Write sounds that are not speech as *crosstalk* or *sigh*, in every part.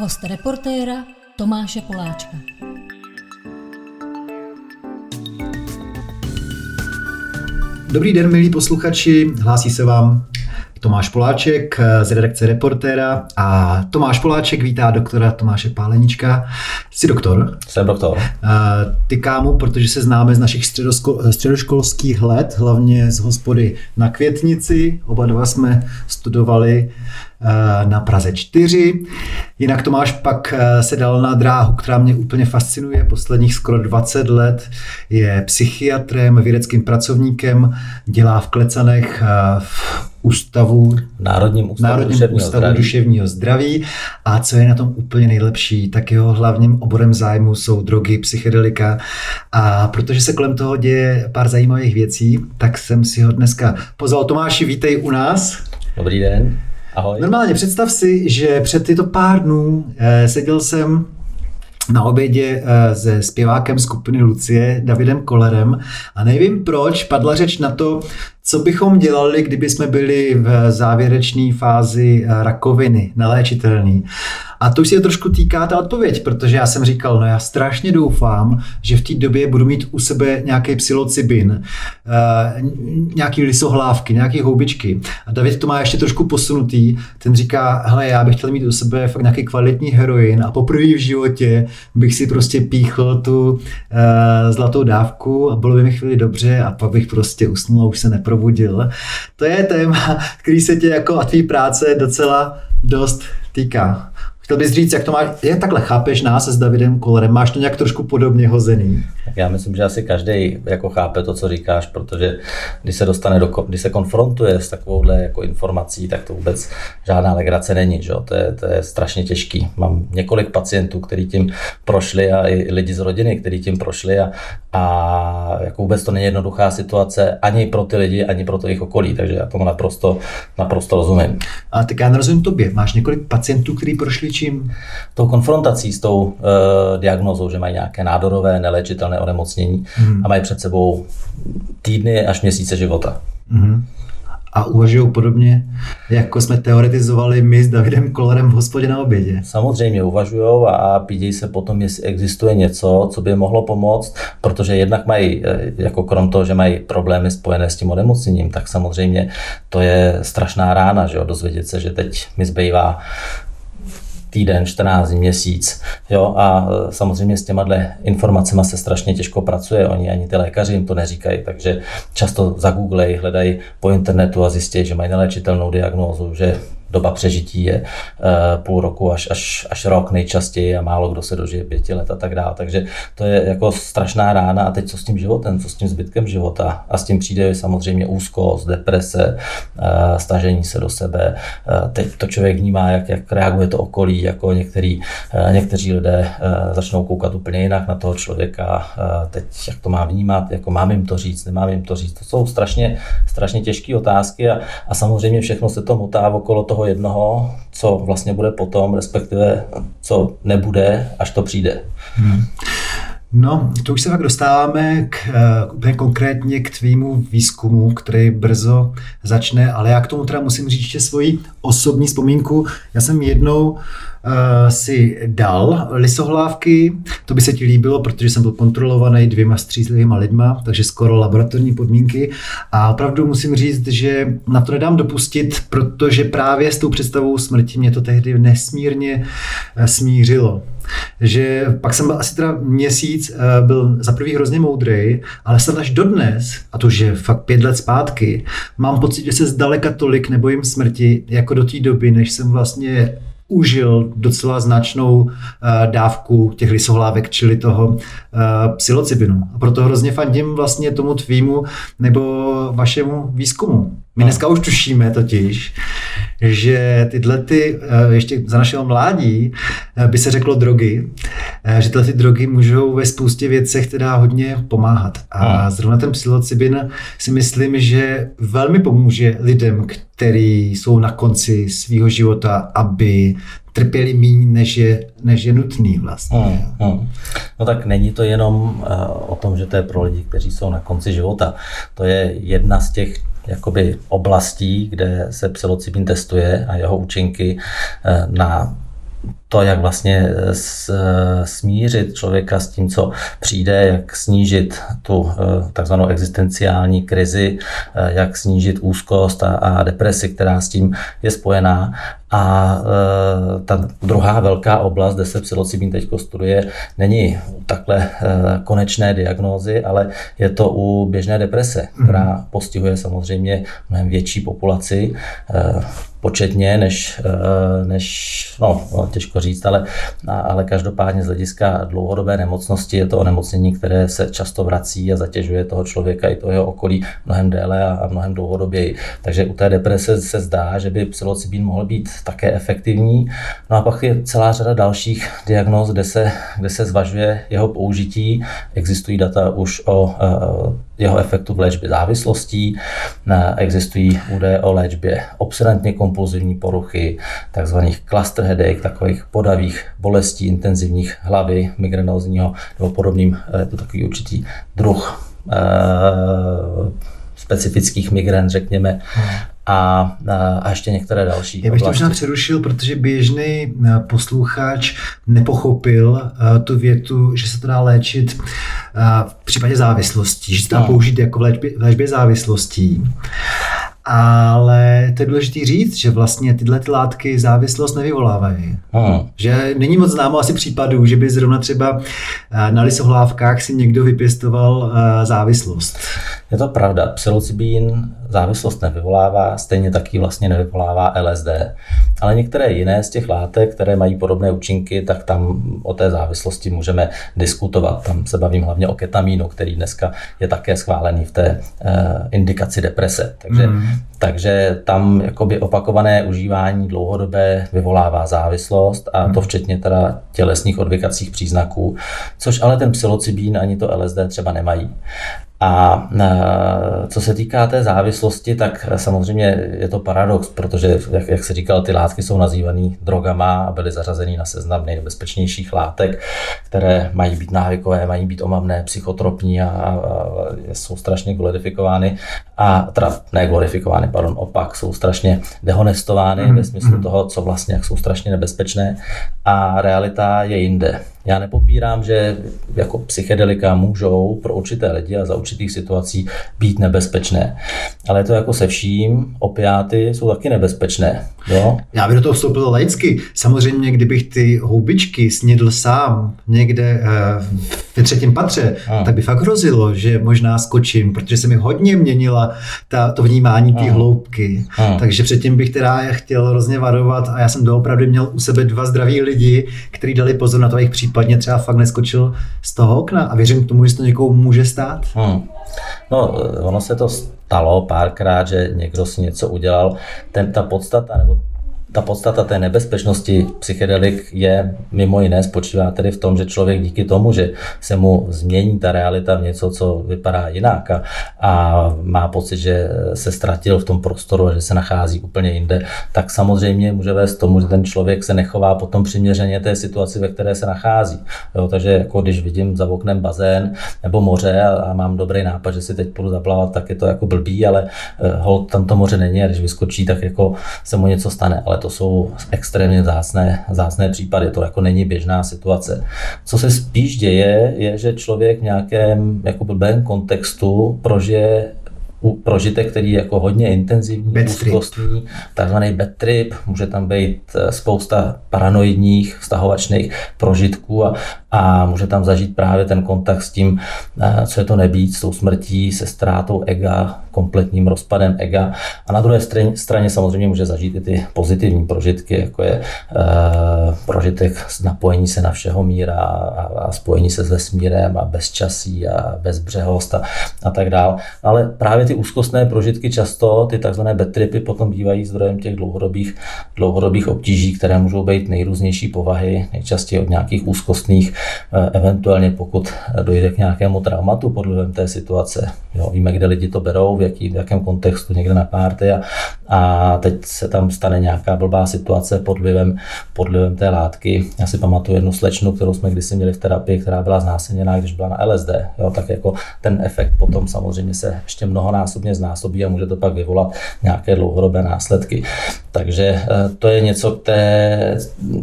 Host reportéra Tomáše Poláčka. Dobrý den, milí posluchači, hlásí se vám Tomáš Poláček z redakce Reportéra a Tomáš Poláček vítá doktora Tomáše Pálenička. Jsi doktor? Jsem doktor. Ty kámu, protože se známe z našich středoškolských let, hlavně z hospody na Květnici. Oba dva jsme studovali na Praze 4. Jinak Tomáš pak se dal na dráhu, která mě úplně fascinuje. Posledních skoro 20 let je psychiatrem, vědeckým pracovníkem, dělá v Klecanech v ústavu, Národním ústavu, Národním duševního, ústavu zdraví. duševního zdraví. A co je na tom úplně nejlepší, tak jeho hlavním oborem zájmu jsou drogy, psychedelika. A protože se kolem toho děje pár zajímavých věcí, tak jsem si ho dneska pozval. Tomáši, vítej u nás. Dobrý den. Ahoj. Normálně představ si, že před tyto pár dnů eh, seděl jsem na obědě eh, se zpěvákem skupiny Lucie, Davidem Kolerem a nevím proč, padla řeč na to, co bychom dělali, kdyby jsme byli v závěrečné fázi eh, rakoviny, neléčitelný. A to už se trošku týká ta odpověď, protože já jsem říkal, no já strašně doufám, že v té době budu mít u sebe nějaký psilocybin, eh, nějaký lisohlávky, nějaký houbičky. A David to má ještě trošku posunutý, ten říká, hele, já bych chtěl mít u sebe fakt nějaký kvalitní heroin a poprvé v životě bych si prostě píchl tu uh, zlatou dávku a bylo by mi chvíli dobře a pak bych prostě usnul a už se neprobudil. To je téma, *laughs* který se tě jako a tvý práce docela dost týká. Chtěl bys říct, jak to máš, jak takhle chápeš nás s Davidem Kolerem, máš to nějak trošku podobně hozený? Tak já myslím, že asi každý jako chápe to, co říkáš, protože když se dostane do, když se konfrontuje s takovouhle jako informací, tak to vůbec žádná legrace není, že? To, je, to je strašně těžký. Mám několik pacientů, kteří tím prošli a i lidi z rodiny, kteří tím prošli a, a jako vůbec to není jednoduchá situace ani pro ty lidi, ani pro to jejich okolí, takže já tomu naprosto, naprosto rozumím. A tak já nerozumím tobě. Máš několik pacientů, kteří prošli čím? Tou konfrontací s tou uh, diagnozou, že mají nějaké nádorové, neléčitelné onemocnění hmm. a mají před sebou týdny až měsíce života. Hmm. A uvažují podobně, jako jsme teoretizovali my s Davidem Kolerem v hospodě na obědě. Samozřejmě uvažují a pídějí se potom, jestli existuje něco, co by mohlo pomoct, protože jednak mají, jako krom toho, že mají problémy spojené s tím onemocněním, tak samozřejmě to je strašná rána, že jo, dozvědět se, že teď mi zbývá týden, 14 měsíc. Jo? A samozřejmě s těma informacemi se strašně těžko pracuje. Oni ani ty lékaři jim to neříkají, takže často zagooglej, hledají po internetu a zjistí, že mají neléčitelnou diagnózu, že doba přežití je uh, půl roku až, až, až rok nejčastěji a málo kdo se dožije pěti let a tak dále. Takže to je jako strašná rána a teď co s tím životem, co s tím zbytkem života a s tím přijde samozřejmě úzkost, deprese, uh, stažení se do sebe. Uh, teď to člověk vnímá, jak, jak reaguje to okolí, jako některý, někteří lidé začnou koukat úplně jinak na toho člověka, teď jak to má vnímat, jako mám jim to říct, nemám jim to říct. To jsou strašně, strašně těžké otázky a, a samozřejmě všechno se to motá okolo toho toho jednoho, co vlastně bude potom, respektive co nebude, až to přijde. Hmm. No, to už se pak dostáváme k, úplně konkrétně k tvýmu výzkumu, který brzo začne, ale já k tomu teda musím říct ještě svoji osobní vzpomínku. Já jsem jednou uh, si dal lisohlávky, to by se ti líbilo, protože jsem byl kontrolovaný dvěma střízlivýma lidma, takže skoro laboratorní podmínky. A opravdu musím říct, že na to nedám dopustit, protože právě s tou představou smrti mě to tehdy nesmírně smířilo. Že pak jsem byl asi teda měsíc, byl za prvý hrozně moudrý, ale jsem až dodnes, a to že fakt pět let zpátky, mám pocit, že se zdaleka tolik nebojím smrti, jako do té doby, než jsem vlastně užil docela značnou uh, dávku těch lisohlávek, čili toho uh, psilocybinu. A proto hrozně fandím vlastně tomu tvýmu nebo vašemu výzkumu. My dneska už tušíme totiž, že tyhle ty, ještě za našeho mládí, by se řeklo drogy, že tyhle ty drogy můžou ve spoustě věcech teda hodně pomáhat. A zrovna ten psilocybin si myslím, že velmi pomůže lidem, kteří jsou na konci svého života, aby trpěli méně, než je, než je nutný vlastně. Hmm, hmm. No tak není to jenom uh, o tom, že to je pro lidi, kteří jsou na konci života. To je jedna z těch jakoby oblastí, kde se psilocybin testuje a jeho účinky uh, na to, jak vlastně s, smířit člověka s tím, co přijde, jak snížit tu takzvanou existenciální krizi, jak snížit úzkost a depresi, která s tím je spojená. A e, ta druhá velká oblast, kde se psilocybin teď studuje, není takhle e, konečné diagnózy, ale je to u běžné deprese, která mhm. postihuje samozřejmě mnohem větší populaci. E, početně, než, eh, než no, no, těžko říct, ale, ale každopádně z hlediska dlouhodobé nemocnosti je to onemocnění, které se často vrací a zatěžuje toho člověka i toho jeho okolí mnohem déle a, a mnohem dlouhodoběji. Takže u té deprese se zdá, že by psilocybin mohl být také efektivní. No a pak je celá řada dalších diagnóz, kde se, kde se zvažuje jeho použití. Existují data už o eh, jeho efektu v léčbě závislostí. Existují údaje o léčbě obsedantně kompulzivní poruchy, takzvaných cluster headache, takových podavých bolestí intenzivních hlavy, migrenózního nebo podobným. Je to takový určitý druh specifických migrén, řekněme. A, a ještě některé další. Já bych oblasti. to možná přerušil, protože běžný eh, posluchač nepochopil uh, tu větu, že se to dá léčit uh, v případě závislostí, že se to dá no. použít jako v léčbě, v léčbě závislostí. Ale to je důležité říct, že vlastně tyhle ty látky závislost nevyvolávají. Hmm. Že není moc známo asi případů, že by zrovna třeba na lisohlávkách si někdo vypěstoval závislost. Je to pravda. Psilocybín závislost nevyvolává, stejně taky vlastně nevyvolává LSD. Ale některé jiné z těch látek, které mají podobné účinky, tak tam o té závislosti můžeme diskutovat. Tam se bavím hlavně o ketamínu, který dneska je také schválený v té uh, indikaci deprese. Takže, mm. takže tam jakoby opakované užívání dlouhodobé vyvolává závislost a to mhm. včetně teda tělesných odvykacích příznaků, což ale ten psilocybín ani to LSD třeba nemají. A e, co se týká té závislosti, tak samozřejmě je to paradox, protože, jak, jak se říkal, ty látky jsou nazývané drogama a byly zařazeny na seznam nejnebezpečnějších látek, které mají být návykové, mají být omamné, psychotropní a, a, a jsou strašně glorifikovány. A teda ne glorifikovány, pardon, opak, jsou strašně dehonestovány mm. ve smyslu mm. toho, co vlastně, jak jsou strašně nebezpečné. A realita je jinde. Já nepopírám, že jako psychedelika můžou pro určité lidi a za určitých situací být nebezpečné. Ale je to jako se vším, opiáty jsou taky nebezpečné. Jo? Já bych do toho vstoupil laicky. Samozřejmě, kdybych ty houbičky snědl sám někde uh, ve třetím patře, a. tak by fakt hrozilo, že možná skočím, protože se mi hodně měnila ta, to vnímání té hloubky. A. Takže předtím bych teda chtěl hrozně varovat a já jsem doopravdy měl u sebe dva zdraví lidi, kteří dali pozor na to, jejich případně třeba fakt neskočil z toho okna a věřím k tomu, že to někomu může stát. Hmm. No, ono se to stalo párkrát, že někdo si něco udělal. Ten, ta podstata nebo ta podstata té nebezpečnosti psychedelik je mimo jiné spočívá tedy v tom, že člověk díky tomu, že se mu změní ta realita v něco, co vypadá jinak a, a má pocit, že se ztratil v tom prostoru a že se nachází úplně jinde, tak samozřejmě může vést tomu, že ten člověk se nechová potom přiměřeně té situaci, ve které se nachází. Jo, takže jako když vidím za oknem bazén nebo moře a, a mám dobrý nápad, že si teď půjdu zaplavat, tak je to jako blbý, ale uh, hold, tam to moře není a když vyskočí, tak jako se mu něco stane. Ale to jsou extrémně zásné, zásné případy, to jako není běžná situace. Co se spíš děje, je, že člověk v nějakém jako blbém kontextu prožije prožitek, který je jako hodně intenzivní, úzkostný, takzvaný bad trip, může tam být eh, spousta paranoidních, vztahovačných prožitků a, a může tam zažít právě ten kontakt s tím, eh, co je to nebýt, s tou smrtí, se ztrátou ega, kompletním rozpadem ega. A na druhé straně, straně samozřejmě může zažít i ty pozitivní prožitky, jako je e, prožitek napojení se na všeho míra a, a spojení se s vesmírem a bezčasí a bezbřehost a, a tak dále. Ale právě ty úzkostné prožitky často, ty takzvané bad tripy, potom bývají zdrojem těch dlouhodobých, dlouhodobých obtíží, které můžou být nejrůznější povahy, nejčastěji od nějakých úzkostných, eh, eventuálně pokud dojde k nějakému traumatu pod vlivem té situace. Jo, víme, kde lidi to berou, v jaký, v jakém kontextu, někde na párty a, a teď se tam stane nějaká blbá situace pod vlivem, pod vlivem té látky. Já si pamatuju jednu slečnu, kterou jsme kdysi měli v terapii, která byla znásilněná, když byla na LSD. Jo, tak jako ten efekt potom samozřejmě se ještě mnohonásobně znásobí a může to pak vyvolat nějaké dlouhodobé následky. Takže eh, to je něco, které,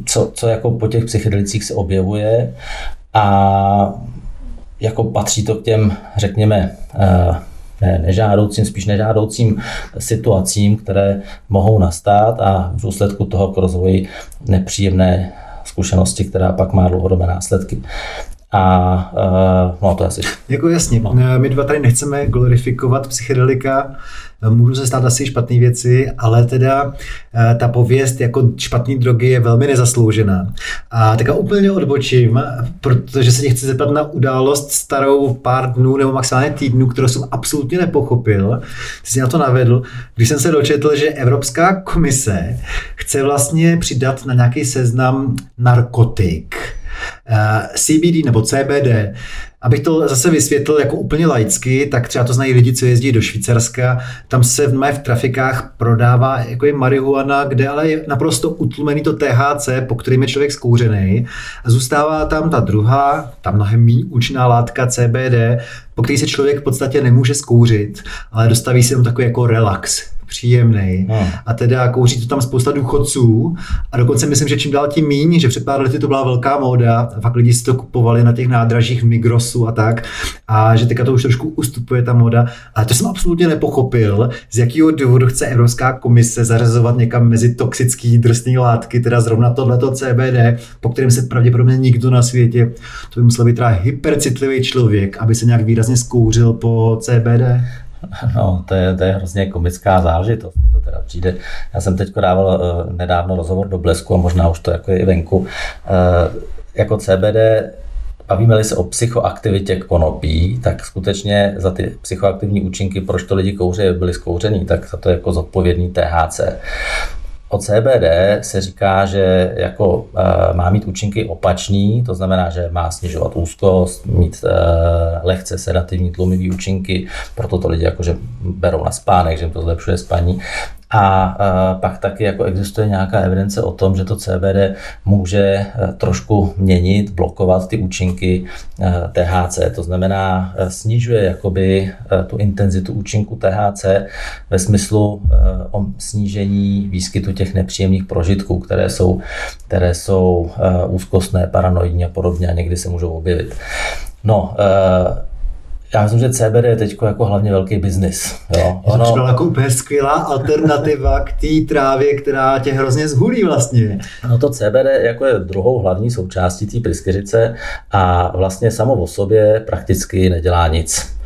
co, co jako po těch psychedelicích se objevuje a jako patří to k těm, řekněme, eh, ne, nežádoucím, spíš nežádoucím situacím, které mohou nastat a v důsledku toho k rozvoji nepříjemné zkušenosti, která pak má dlouhodobé následky. A uh, no to asi. Jako jasně, no. my dva tady nechceme glorifikovat psychedelika, můžu se stát asi špatné věci, ale teda eh, ta pověst jako špatné drogy je velmi nezasloužená. A tak úplně odbočím, protože se tě chci zeptat na událost starou pár dnů nebo maximálně týdnů, kterou jsem absolutně nepochopil. Ty jsi na to navedl, když jsem se dočetl, že Evropská komise chce vlastně přidat na nějaký seznam narkotik, eh, CBD nebo CBD, Abych to zase vysvětlil jako úplně laicky, tak třeba to znají lidi, co jezdí do Švýcarska. Tam se v, v trafikách prodává jako je marihuana, kde ale je naprosto utlumený to THC, po kterým je člověk zkouřený. A zůstává tam ta druhá, ta mnohem méně účinná látka CBD, po který se člověk v podstatě nemůže zkouřit, ale dostaví si tam takový jako relax příjemný. No. A teda kouří to tam spousta důchodců a dokonce myslím, že čím dál tím míň, že před pár lety to byla velká móda, fakt lidi si to kupovali na těch nádražích v Migrosu a tak a že teďka to už trošku ustupuje ta moda, ale to jsem absolutně nepochopil, z jakého důvodu chce Evropská komise zařazovat někam mezi toxické drsné látky, teda zrovna tohleto CBD, po kterém se pravděpodobně nikdo na světě, to by musel být teda hypercitlivý člověk, aby se nějak výrazně zkouřil po CBD. *laughs* No, to je, to je hrozně komická záležitost, mi to teda přijde. Já jsem teď dával uh, nedávno rozhovor do Blesku a možná už to jako je i venku. Uh, jako CBD bavíme-li se o psychoaktivitě konopí, tak skutečně za ty psychoaktivní účinky, proč to lidi kouří, byli zkouřený, tak za to je jako zodpovědný THC. O CBD se říká, že jako e, má mít účinky opačný, to znamená, že má snižovat úzkost, mít e, lehce sedativní tlumivý účinky, proto to lidi jakože berou na spánek, že jim to zlepšuje spaní. A pak taky jako existuje nějaká evidence o tom, že to CBD může e, trošku měnit, blokovat ty účinky e, THC. To znamená, e, snižuje jakoby tu intenzitu účinku THC ve smyslu o snížení výskytu těch nepříjemných prožitků, které jsou, které jsou úzkostné, paranoidní a podobně a někdy se můžou objevit. No, já myslím, že CBD je teď jako hlavně velký biznis. Jo? Je to ono... jako úplně skvělá alternativa k té trávě, která tě hrozně zhulí vlastně. No to CBD jako je druhou hlavní součástí té pryskyřice a vlastně samo o sobě prakticky nedělá nic.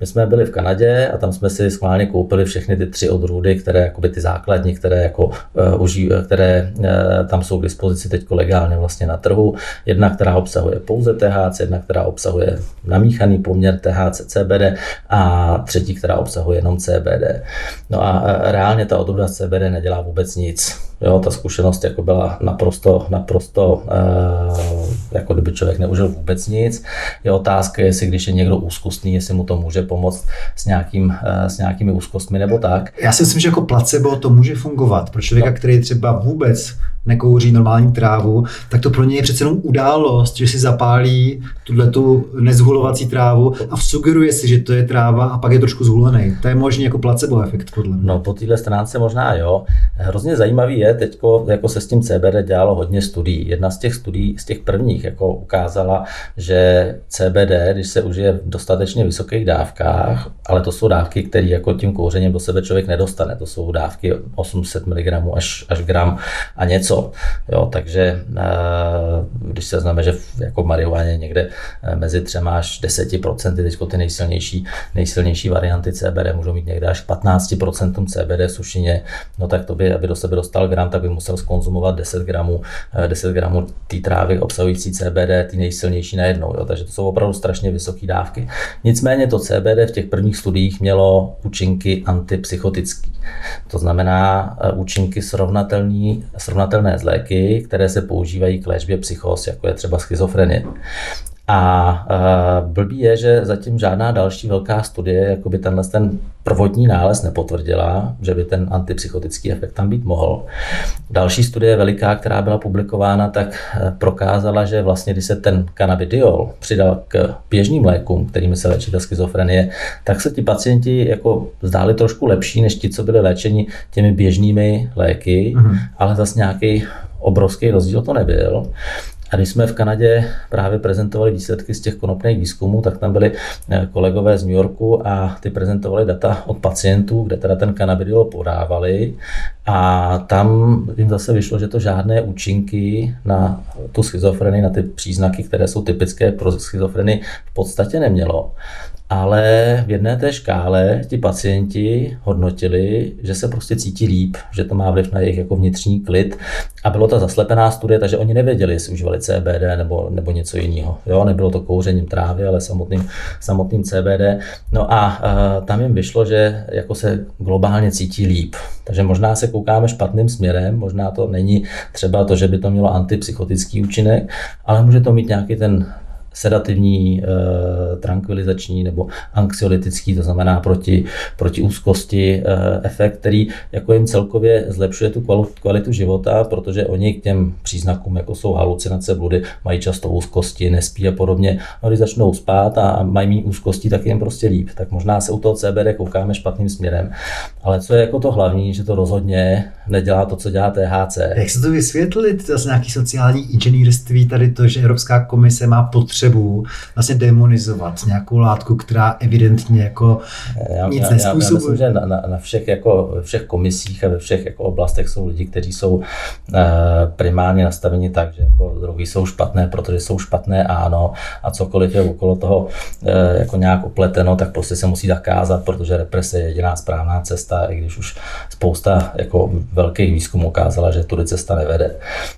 My jsme byli v Kanadě a tam jsme si schválně koupili všechny ty tři odrůdy, které jakoby ty základní, které, jako, uh, uží, které uh, tam jsou k dispozici teď legálně vlastně na trhu. Jedna, která obsahuje pouze THC, jedna, která obsahuje namíchaný poměr THC CBD a třetí, která obsahuje jenom CBD. No a reálně ta odrůda CBD nedělá vůbec nic. Jo, ta zkušenost jako byla naprosto, naprosto, uh, jako kdyby člověk neužil vůbec nic. Je otázka, jestli když je někdo úzkostný, jestli mu to může pomoct s, nějakým, uh, s nějakými úzkostmi nebo tak. Já si myslím, že jako placebo to může fungovat pro člověka, no. který třeba vůbec nekouří normální trávu, tak to pro něj je přece jenom událost, že si zapálí tuhle tu nezhulovací trávu a sugeruje si, že to je tráva a pak je trošku zhulený. To je možný jako placebo efekt, podle mě. No, po téhle stránce možná jo. Hrozně zajímavý je, teď jako se s tím CBD dělalo hodně studií. Jedna z těch studií, z těch prvních, jako ukázala, že CBD, když se užije v dostatečně vysokých dávkách, ale to jsou dávky, které jako tím kouřením do sebe člověk nedostane. To jsou dávky 800 mg až, až gram a něco. Jo, takže eh, když se známe, že jako v marihuaně někde eh, mezi 3 až 10% teď ty nejsilnější, nejsilnější varianty CBD můžou mít někde až 15% CBD sušině, no tak to by, aby do sebe dostal gram, tak by musel skonzumovat 10 gramů, 10 eh, gramů té trávy obsahující CBD, ty nejsilnější najednou. Jo. Takže to jsou opravdu strašně vysoké dávky. Nicméně to CBD v těch prvních studiích mělo účinky antipsychotické. To znamená eh, účinky srovnatelné s léky, které se používají k léčbě psychos, jako je třeba schizofrenie. A uh, blbý je, že zatím žádná další velká studie, jako by tenhle ten prvotní nález nepotvrdila, že by ten antipsychotický efekt tam být mohl. Další studie veliká, která byla publikována, tak eh, prokázala, že vlastně, když se ten cannabidiol přidal k běžným lékům, kterými se léčí ta schizofrenie, tak se ti pacienti jako zdáli trošku lepší, než ti, co byli léčeni těmi běžnými léky, mm-hmm. ale zase nějaký obrovský rozdíl to nebyl. A když jsme v Kanadě právě prezentovali výsledky z těch konopných výzkumů, tak tam byli eh, kolegové z New Yorku a ty prezentovali data od pacientů, kde teda ten kanabidiol podávali. A tam jim zase vyšlo, že to žádné účinky na tu schizofrenii, na ty příznaky, které jsou typické pro schizofrenii, v podstatě nemělo ale v jedné té škále ti pacienti hodnotili, že se prostě cítí líp, že to má vliv na jejich jako vnitřní klid a bylo to zaslepená studie, takže oni nevěděli, jestli užívali CBD nebo, nebo něco jiného. Jo, nebylo to kouřením trávy, ale samotným, samotným CBD. No a, a tam jim vyšlo, že jako se globálně cítí líp. Takže možná se koukáme špatným směrem, možná to není třeba to, že by to mělo antipsychotický účinek, ale může to mít nějaký ten sedativní, eh, tranquilizační nebo anxiolytický, to znamená proti, proti úzkosti eh, efekt, který jako jim celkově zlepšuje tu kvalitu života, protože oni k těm příznakům, jako jsou halucinace, bludy, mají často úzkosti, nespí a podobně. No, když začnou spát a mají méně úzkosti, tak jim prostě líp. Tak možná se u toho CBD koukáme špatným směrem. Ale co je jako to hlavní, že to rozhodně nedělá to, co dělá THC. Jak se to vysvětlit? To je nějaký sociální inženýrství, tady to, že Evropská komise má potřebu potřebu vlastně demonizovat nějakou látku, která evidentně jako já, nic já, nespůsobuje. Já, já myslím, že na, na, na všech, jako, ve všech komisích a ve všech jako oblastech jsou lidi, kteří jsou uh, primárně nastaveni tak, že jako drogy jsou špatné, protože jsou špatné ano a cokoliv je okolo toho uh, jako nějak opleteno, tak prostě se musí zakázat, protože represe je jediná správná cesta, i když už spousta jako velkých výzkumů ukázala, že tudy cesta nevede.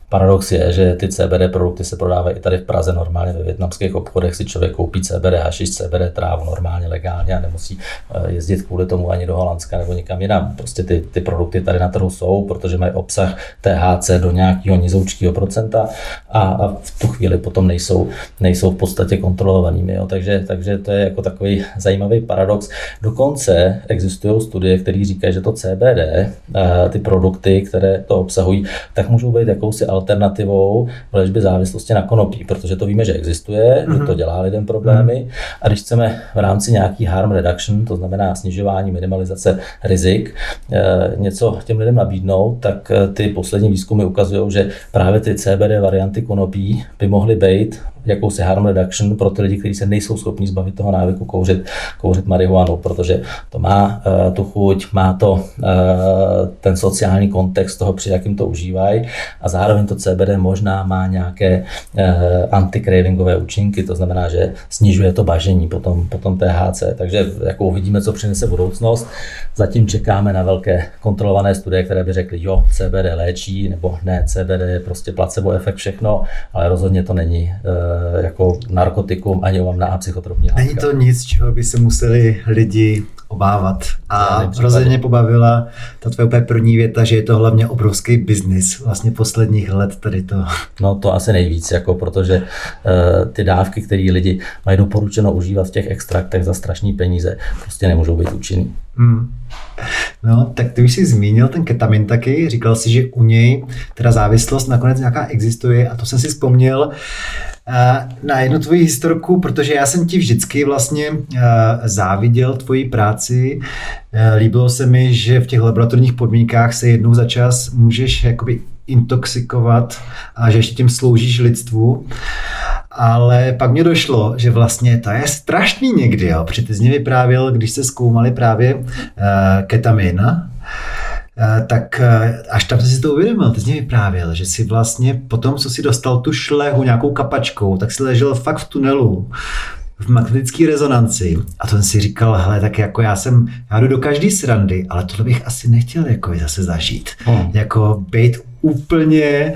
Paradox je, že ty CBD produkty se prodávají i tady v Praze normálně ve větnamských obchodech si člověk koupí CBD hašiš, CBD trávu normálně legálně a nemusí eh, jezdit kvůli tomu ani do Holandska nebo někam jinam. Prostě ty, ty produkty tady na trhu jsou, protože mají obsah THC do nějakého nizoučkého procenta a, a, v tu chvíli potom nejsou, nejsou v podstatě kontrolovanými. Jo. Takže, takže to je jako takový zajímavý paradox. Dokonce existují studie, které říkají, že to CBD, eh, ty produkty, které to obsahují, tak můžou být jakousi alternativou v léčbě závislosti na konopí, protože to víme, že existuje, mm-hmm. že to mhm. dělá lidem problémy. Mm-hmm. A když chceme v rámci nějaký harm reduction, to znamená snižování, minimalizace rizik, eh, něco těm lidem nabídnout, tak eh, ty poslední výzkumy ukazují, že právě ty CBD varianty konopí by mohly být jakousi harm reduction pro ty lidi, kteří se nejsou schopni zbavit toho návyku kouřit, kouřit marihuanu, protože to má uh, tu chuť, má to uh, ten sociální kontext toho, při jakým to užívají a zároveň to CBD možná má nějaké uh, antikravingové účinky, to znamená, že snižuje to bažení potom, potom THC, takže jako uvidíme, co přinese budoucnost. Zatím čekáme na velké kontrolované studie, které by řekly, jo, CBD léčí, nebo ne, CBD je prostě placebo efekt všechno, ale rozhodně to není Eh, jako narkotikum ani omamná psychotropní látka. Není to nic, čeho by se museli lidi obávat. A rozhodně pobavila ta tvoje úplně první věta, že je to hlavně obrovský biznis vlastně posledních let tady to. No to asi nejvíc, jako protože uh, ty dávky, které lidi mají doporučeno užívat v těch extraktech za strašní peníze, prostě nemůžou být účinný. Hmm. No, tak ty už jsi zmínil ten ketamin taky, říkal jsi, že u něj teda závislost nakonec nějaká existuje a to jsem si vzpomněl, na jednu tvoji historku, protože já jsem ti vždycky vlastně záviděl tvoji práci. Líbilo se mi, že v těch laboratorních podmínkách se jednou za čas můžeš jakoby intoxikovat a že ještě tím sloužíš lidstvu. Ale pak mě došlo, že vlastně to je strašný někdy, jo, protože ty jsi mě vyprávěl, když se zkoumali právě uh, ketamin, Eh, tak eh, až tam si to uvědomil, ty jsi mě vyprávěl, že si vlastně potom, co si dostal tu šlehu nějakou kapačkou, tak si ležel fakt v tunelu, v magnetické rezonanci. A to si říkal, hele, tak jako já jsem, já jdu do každý srandy, ale tohle bych asi nechtěl jako zase zažít. Hmm. Jako být úplně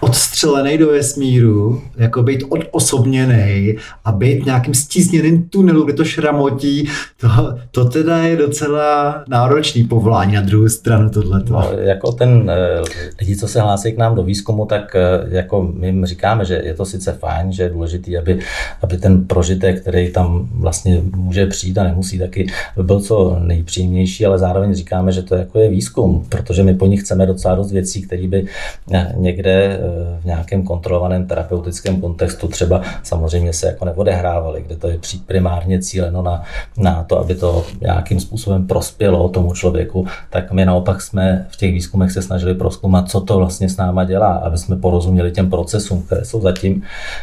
odstřelený do vesmíru, jako být odosobněný a být nějakým stízněným tunelu, kde to šramotí, to, to teda je docela náročný povolání na druhou stranu tohleto. No, jako ten eh, lidi, co se hlásí k nám do výzkumu, tak eh, jako my jim říkáme, že je to sice fajn, že je důležitý, aby, aby ten prožitek, který tam vlastně může přijít a nemusí taky, by byl co nejpříjemnější, ale zároveň říkáme, že to jako je výzkum, protože my po nich chceme docela dost věcí, které by někde v nějakém kontrolovaném terapeutickém kontextu třeba samozřejmě se jako neodehrávaly, kde to je primárně cíleno na, na to, aby to nějakým způsobem prospělo tomu člověku, tak my naopak jsme v těch výzkumech se snažili proskoumat, co to vlastně s náma dělá, aby jsme porozuměli těm procesům, které jsou zatím.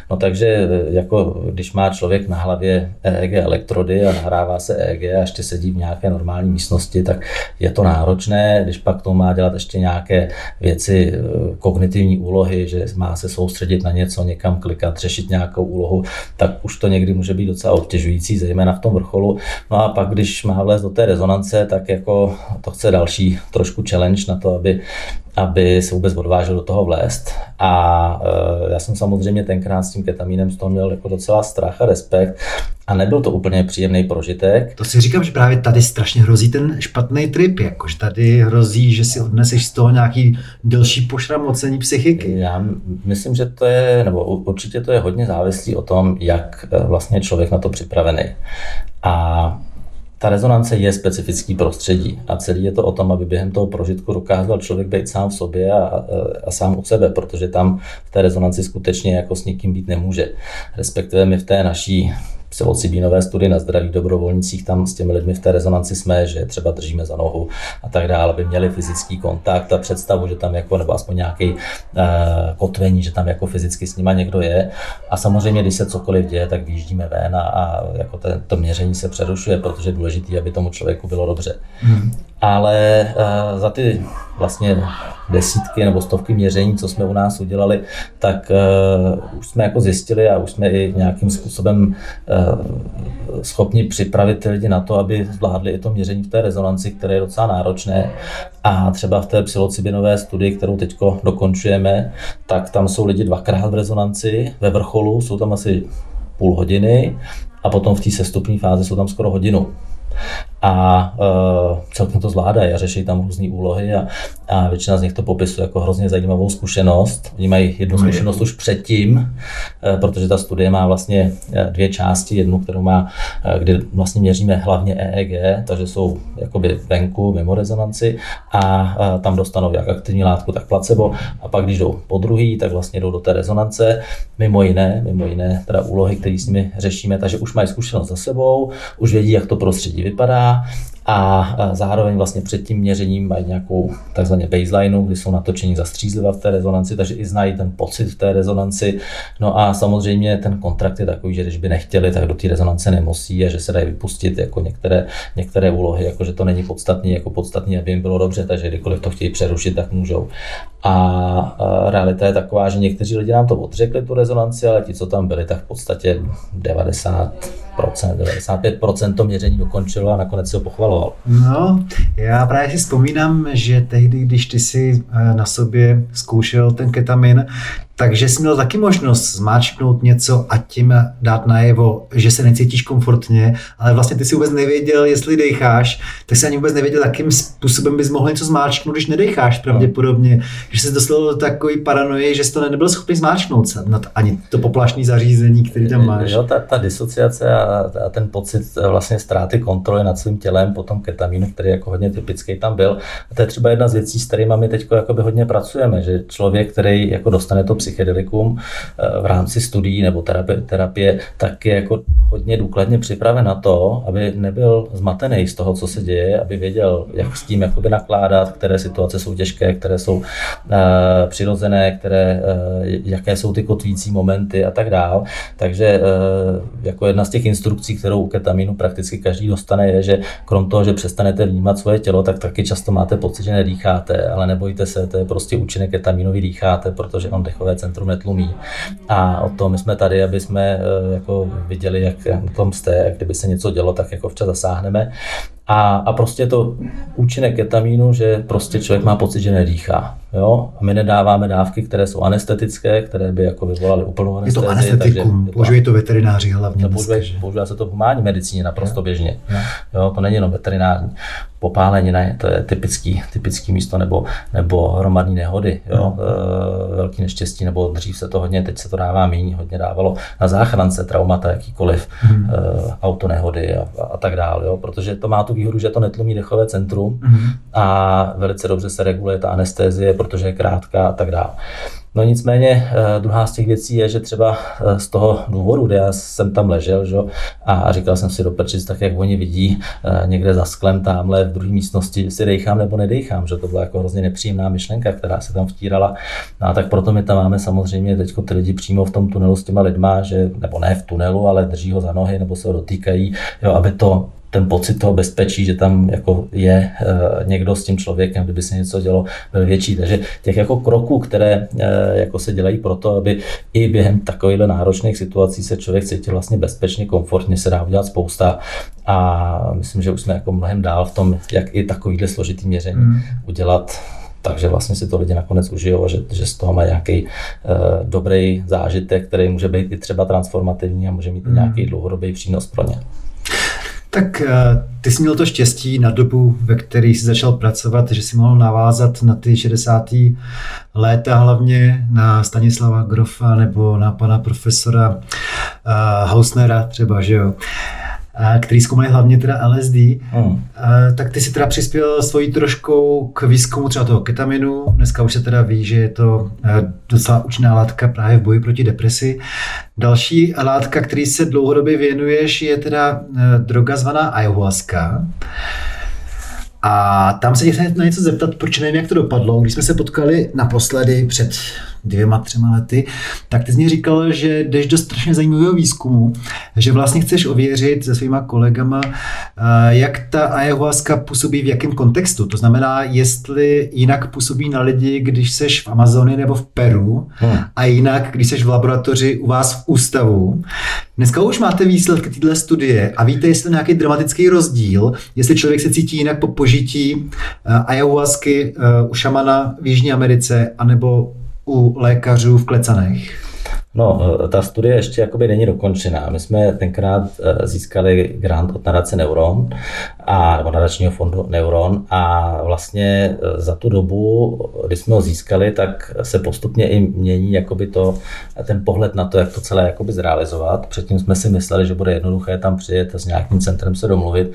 No takže jako když má člověk na hlavě EEG elektrody a nahrává se EEG a ještě sedí v nějaké normální místnosti, tak je to náročné, když pak to má dělat ještě nějaké věci, kognitivní úlohy, že má se soustředit na něco, někam klikat, řešit nějakou úlohu, tak už to někdy může být docela obtěžující, zejména v tom vrcholu. No a pak, když má vlézt do té rezonance, tak jako to chce další trošku challenge na to, aby, aby se vůbec odvážil do toho vlézt. A e, já jsem samozřejmě tenkrát s tím ketamínem z toho měl jako docela strach a respekt. A nebyl to úplně příjemný prožitek. To si říkám, že právě tady strašně hrozí ten špatný trip, jakože tady hrozí, že si odneseš z toho nějaký delší pošramocení psychiky. Já myslím, že to je, nebo určitě to je hodně závislý o tom, jak e, vlastně člověk na to připravený. A ta rezonance je specifický prostředí a celý je to o tom, aby během toho prožitku dokázal člověk být sám v sobě a, a, a sám u sebe, protože tam v té rezonanci skutečně jako s nikým být nemůže. Respektive my v té naší psilocybinové studii na zdraví dobrovolnicích, tam s těmi lidmi v té rezonanci jsme, že třeba držíme za nohu a tak dále, aby měli fyzický kontakt a představu, že tam jako, nebo aspoň nějaký uh, kotvení, že tam jako fyzicky s nima někdo je. A samozřejmě, když se cokoliv děje, tak vyjíždíme ven a, a jako te, to měření se přerušuje, protože je důležité, aby tomu člověku bylo dobře. Hmm. Ale uh, za ty vlastně desítky nebo stovky měření, co jsme u nás udělali, tak uh, už jsme jako zjistili a už jsme i nějakým způsobem uh, schopni připravit ty lidi na to, aby zvládli i to měření v té rezonanci, které je docela náročné. A třeba v té psilocybinové studii, kterou teď dokončujeme, tak tam jsou lidi dvakrát v rezonanci, ve vrcholu jsou tam asi půl hodiny a potom v té sestupní fázi jsou tam skoro hodinu a uh, celkem to zvládají a řeší tam různé úlohy a, a většina z nich to popisuje jako hrozně zajímavou zkušenost. Oni mají jednu zkušenost už předtím, uh, protože ta studie má vlastně e, dvě části. Jednu, kterou má, uh, kde vlastně měříme hlavně EEG, takže jsou jakoby venku, mimo rezonanci a tam dostanou jak aktivní látku, tak placebo a pak když jdou po druhý, tak vlastně jdou do té rezonance, mimo jiné, mimo jiné teda úlohy, které s nimi řešíme, takže už mají zkušenost za sebou, už vědí, jak to prostředí vypadá, a zároveň vlastně před tím měřením mají nějakou takzvaně baseline, kdy jsou natočení za střízliva v té rezonanci, takže i znají ten pocit v té rezonanci. No a samozřejmě ten kontrakt je takový, že když by nechtěli, tak do té rezonance nemusí a že se dají vypustit jako některé, některé úlohy, jako že to není podstatný, jako podstatný, aby jim bylo dobře, takže kdykoliv to chtějí přerušit, tak můžou. A realita je taková, že někteří lidi nám to odřekli, tu rezonanci, ale ti, co tam byli, tak v podstatě 90 95% to měření dokončilo a nakonec se ho pochvaloval. No, já právě si vzpomínám, že tehdy, když ty si eh, na sobě zkoušel ten ketamin, takže jsi měl taky možnost zmáčknout něco a tím dát najevo, že se necítíš komfortně, ale vlastně ty si vůbec nevěděl, jestli decháš, tak si ani vůbec nevěděl, jakým způsobem bys mohl něco zmáčknout, když nedecháš pravděpodobně. Že se dostal do takové paranoje, že jsi to nebyl schopný zmáčknout nad ani to poplašné zařízení, který tam máš. Jo, ta, ta disociace a, a, ten pocit vlastně ztráty kontroly nad svým tělem po tom ketamínu, který jako hodně typický tam byl. A to je třeba jedna z věcí, s kterými my teď hodně pracujeme, že člověk, který jako dostane to psychedelikum eh, v rámci studií nebo terapie, tak je jako hodně důkladně připraven na to, aby nebyl zmatený z toho, co se děje, aby věděl, jak s tím jakoby nakládat, které situace jsou těžké, které jsou uh, přirozené, které, uh, jaké jsou ty kotvící momenty a tak dál. Takže jako jedna z těch instrukcí, kterou u ketaminu prakticky každý dostane, je, že krom toho, že přestanete vnímat svoje tělo, tak taky často máte pocit, že nedýcháte, ale nebojte se, to je prostě účinek ketaminu, vy dýcháte, protože on dechové centrum netlumí. A o to my jsme tady, aby jsme eh, jako viděli, jak na tom jste, kdyby se něco dělo, tak jako včas zasáhneme. A, a prostě to účinek ketamínu, že prostě člověk má pocit, že nedýchá. Jo? A my nedáváme dávky, které jsou anestetické, které by jako vyvolaly úplnou anestezii. Je to anestetikum, používají to veterináři hlavně. To používají, používá se to v humánní medicíně naprosto jo. běžně. Jo. jo. to není jenom veterinární. Popálenina to je typický, typický místo, nebo, nebo hromadní nehody, jo. E, velký neštěstí, nebo dřív se to hodně, teď se to dává méně, hodně dávalo na záchrance, traumata, jakýkoliv, hmm. e, autonehody a, a, a tak dále, jo. protože to má tu výhodu, že to netlumí dechové centrum hmm. a velice dobře se reguluje ta anestézie, protože je krátká a tak dále. No nicméně eh, druhá z těch věcí je, že třeba eh, z toho důvodu, kde já jsem tam ležel že, a říkal jsem si do prčic, tak jak oni vidí eh, někde za sklem tamhle v druhé místnosti, si dejchám nebo nedejchám, že to byla jako hrozně nepříjemná myšlenka, která se tam vtírala. No a tak proto my tam máme samozřejmě teď ty lidi přímo v tom tunelu s těma lidma, že, nebo ne v tunelu, ale drží ho za nohy nebo se ho dotýkají, jo, aby to ten pocit toho bezpečí, že tam jako je e, někdo s tím člověkem, kdyby se něco dělo, byl větší. Takže těch jako kroků, které e, jako se dělají proto, aby i během takovýchhle náročných situací se člověk cítil vlastně bezpečně, komfortně, se dá udělat spousta. A myslím, že už jsme jako mnohem dál v tom, jak i takovýhle složitý měření mm. udělat takže vlastně si to lidi nakonec užijou a že, že z toho mají nějaký uh, dobrý zážitek, který může být i třeba transformativní a může mít mm. nějaký dlouhodobý přínos pro ně. Tak eh, ty jsi měl to štěstí na dobu, ve které jsi začal pracovat, že jsi mohl navázat na ty 60. léta, hlavně na Stanislava Grofa nebo na pana profesora uh, Hausnera třeba, že jo který zkoumají hlavně teda LSD, hmm. tak ty si teda přispěl svojí troškou k výzkumu třeba toho ketaminu. Dneska už se teda ví, že je to docela účinná látka právě v boji proti depresi. Další látka, který se dlouhodobě věnuješ, je teda droga zvaná ayahuasca. A tam se chci na něco zeptat, proč nevím, jak to dopadlo. Když jsme se potkali naposledy před dvěma, třema lety, tak ty jsi mi říkal, že jdeš do strašně zajímavého výzkumu, že vlastně chceš ověřit se svýma kolegama, eh, jak ta ayahuasca působí v jakém kontextu. To znamená, jestli jinak působí na lidi, když seš v Amazonii nebo v Peru hmm. a jinak, když seš v laboratoři u vás v ústavu. Dneska už máte výsledky této studie a víte, jestli nějaký dramatický rozdíl, jestli člověk se cítí jinak po požití uh, ayahuasky uh, u šamana v Jižní Americe, anebo u lékařů v Klecanech? No, eh, ta studie ještě jakoby není dokončená. My jsme tenkrát eh, získali grant od nadace Neuron, a, nebo nadačního fondu Neuron a vlastně eh, za tu dobu, kdy jsme ho získali, tak se postupně i mění jakoby to, ten pohled na to, jak to celé jakoby zrealizovat. Předtím jsme si mysleli, že bude jednoduché tam přijet a s nějakým centrem se domluvit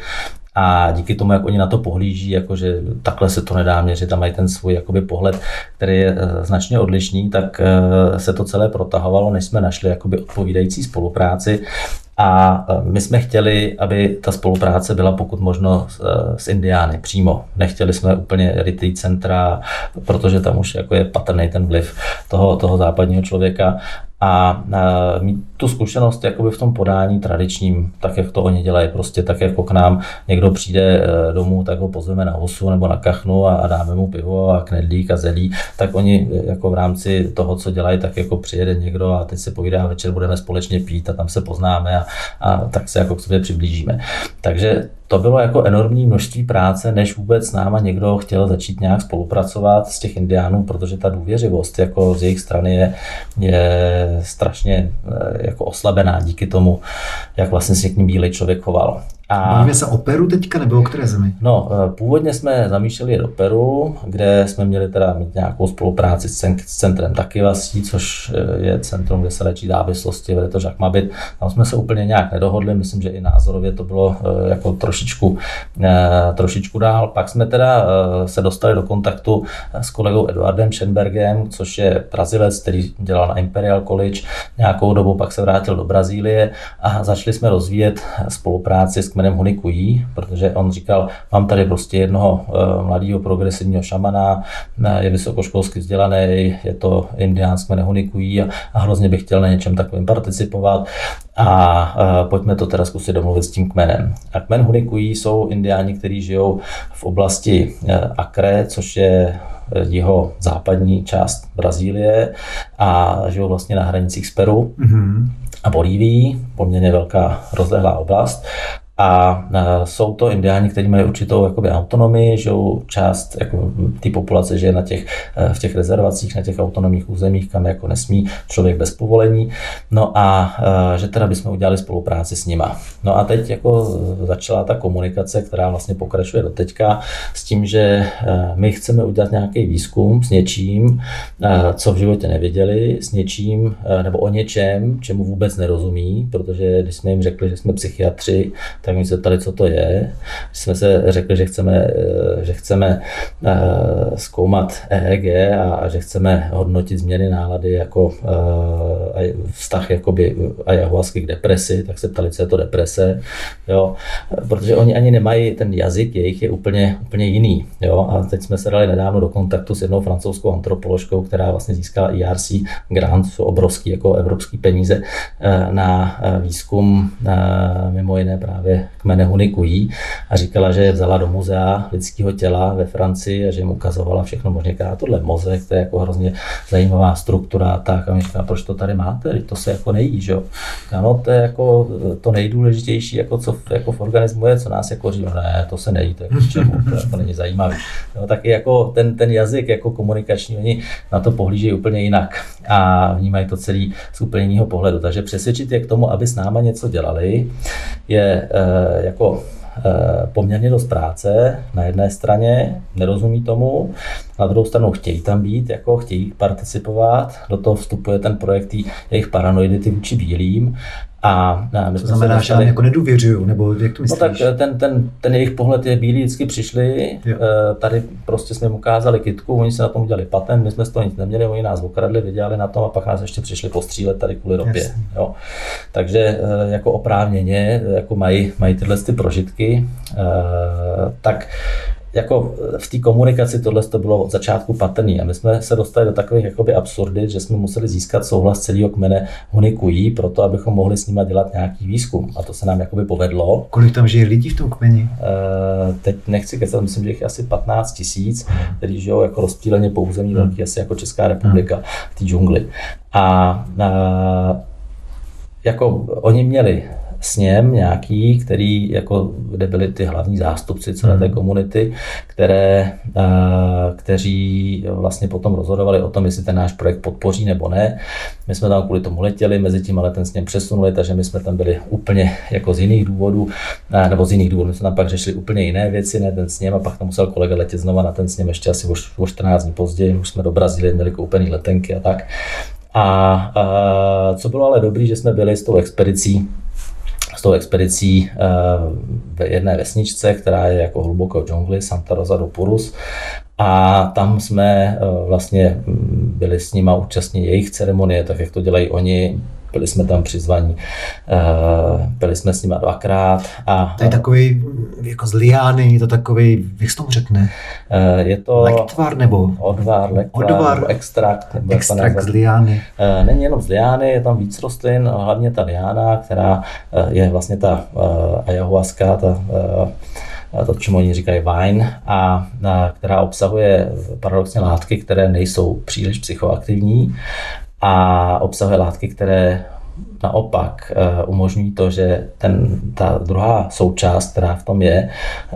a díky tomu, jak oni na to pohlíží, jakože takhle se to nedá měřit a mají ten svůj jakoby pohled, který je eh, značně odlišný, tak eh, se to celé protahovalo, než jsme našli jakoby odpovídající spolupráci a eh, my jsme chtěli, aby ta spolupráce byla pokud možno s Indiány přímo. Nechtěli jsme úplně retreat centra, protože tam už jako je patrný ten vliv toho, toho západního člověka a mít tu zkušenost jakoby v tom podání tradičním, tak jak to oni dělají, prostě tak jako k nám někdo přijde e, domů, tak ho pozveme na husu nebo na kachnu a, dáme mu pivo a knedlík a zelí, tak oni e, jako v rámci toho, co dělají, tak jako přijede někdo a teď se povídá, večer budeme společně pít a tam se poznáme a, a tak se jako k sobě přiblížíme. Takže to bylo jako enormní množství práce, než vůbec s náma někdo chtěl začít nějak spolupracovat z těch indiánů, protože ta důvěřivost jako z jejich strany je, je strašně eh, jako oslabená díky tomu, jak vlastně se k ním bílý člověk choval. A... Bavíme se o Peru teďka nebo o které zemi? No, eh, původně jsme zamýšleli do Peru, kde jsme měli teda mít nějakou spolupráci s centrem Takivasí, což eh, je centrum, kde se léčí závislosti, vede to Jacques Mabit. Tam jsme se úplně nějak nedohodli, myslím, že i názorově to bylo eh, jako trošičku, trošičku dál. Pak jsme teda se dostali do kontaktu s kolegou Eduardem Schenbergem, což je Brazilec, který dělal na Imperial College nějakou dobu, pak se vrátil do Brazílie a začali jsme rozvíjet spolupráci s kmenem Honikují, protože on říkal, mám tady prostě jednoho uh, mladého progresivního šamana, je vysokoškolsky vzdělaný, je to indián z kmene Honikují a, a hrozně bych chtěl na něčem takovým participovat a uh, pojďme to teda zkusit domluvit s tím kmenem. A kmen Honikují jsou indiáni, kteří žijou v oblasti Akre, což je jeho západní část Brazílie a žijou vlastně na hranicích s Peru. Mm-hmm a Bolívií, poměrně velká rozlehlá oblast. A jsou to indiáni, kteří mají určitou jakoby, autonomii, že část jako, té populace žije na těch, v těch rezervacích, na těch autonomních územích, kam jako nesmí člověk bez povolení. No a že teda bychom udělali spolupráci s nima. No a teď jako začala ta komunikace, která vlastně pokračuje do teďka s tím, že my chceme udělat nějaký výzkum s něčím, co v životě nevěděli, s něčím nebo o něčem, čemu vůbec nerozumí, protože když jsme jim řekli, že jsme psychiatři, tak mi se ptali, co to je. Když jsme se řekli, že chceme, že chceme zkoumat EEG a že chceme hodnotit změny nálady jako vztah jakoby ayahuasky k depresi, tak se ptali, co je to deprese, jo, protože oni ani nemají ten jazyk, jejich je úplně, úplně jiný, jo, a teď jsme se dali nedávno do kontaktu s jednou francouzskou antropoložkou, která vlastně získala IRC grant, jsou obrovský jako evropský peníze eh, na eh, výzkum eh, mimo jiné právě kmene Hunikují a říkala, že je vzala do muzea lidského těla ve Francii a že jim ukazovala všechno možné. Říká, tohle mozek, to je jako hrozně zajímavá struktura, tak a mi říká, proč to tady máte, to se jako nejí, že jo. No, to je jako to nejdůležitější, jako co jako v organismu je, co nás jako říká, ne, to se nejí, to je k čemu, to jako není zajímavý. No, tak jako ten, ten jazyk jako komunikační, oni na to pohlížejí úplně jinak a vnímají to celý z úplně jiného pohledu. Takže přesvědčit je k tomu, aby s náma něco dělali, je e, jako eh, poměrně dost práce na jedné straně, nerozumí tomu, na druhou stranu chtějí tam být, jako chtějí participovat, do toho vstupuje ten projekt jejich paranoidity vůči bílým a my to znamená, že jako nedůvěřují, nebo jak to myslíš? No tak eh, ten, ten, ten jejich pohled je bílý, vždycky přišli, jo. Eh, tady prostě jsme jim ukázali kitku, oni se na tom udělali patent, my jsme z toho nic neměli, oni nás okradli, vydělali na tom a pak nás ještě přišli postřílet tady kvůli ropě. Jo. Takže eh, jako oprávněně jako mají, mají tyhle ty prožitky, tak jako v té komunikaci tohle to bylo od začátku patrný a my jsme se dostali do takových jakoby absurdit, že jsme museli získat souhlas celého kmene Hunikují pro to, abychom mohli s nimi dělat nějaký výzkum a to se nám jakoby povedlo. Kolik tam žije lidí v tom kmeni? Uh, teď nechci kecat, myslím, že jich je asi 15 tisíc, kteří žijou jako rozptýleně po území hmm. velký, asi jako Česká republika hmm. v té džungli. A uh, jako oni měli sněm nějaký, který, jako, kde byli ty hlavní zástupci celé té hmm. komunity, které, kteří vlastně potom rozhodovali o tom, jestli ten náš projekt podpoří nebo ne. My jsme tam kvůli tomu letěli, mezi tím ale ten sněm přesunuli, takže my jsme tam byli úplně jako z jiných důvodů, nebo z jiných důvodů. My jsme tam pak řešili úplně jiné věci, ne ten sněm, a pak tam musel kolega letět znova na ten sněm ještě asi o 14 dní později, už jsme do Brazílie měli koupený letenky a tak. A, a co bylo ale dobrý, že jsme byli s tou expedicí tou expedicí eh, v jedné vesničce, která je jako hluboko v džungli, Santa Rosa do Purus. A tam jsme eh, vlastně mm, byli s nima účastní jejich ceremonie, tak jak to dělají oni, byli jsme tam přizvaní, eh, byli jsme s nimi dvakrát. A, to je takový jako z liány, je to takový, jak se tomu řekne? Eh, je to lektvar nebo? Odvar, lektvar, odvar, nebo extrakt. Nebo extrakt z liány. Eh, není jenom z liány, je tam víc rostlin, hlavně ta liána, která je vlastně ta ayahuasca, ta to, čemu oni říkají wine, a, a která obsahuje paradoxně látky, které nejsou příliš psychoaktivní a obsahuje látky, které naopak eh, umožňují to, že ten, ta druhá součást, která v tom je,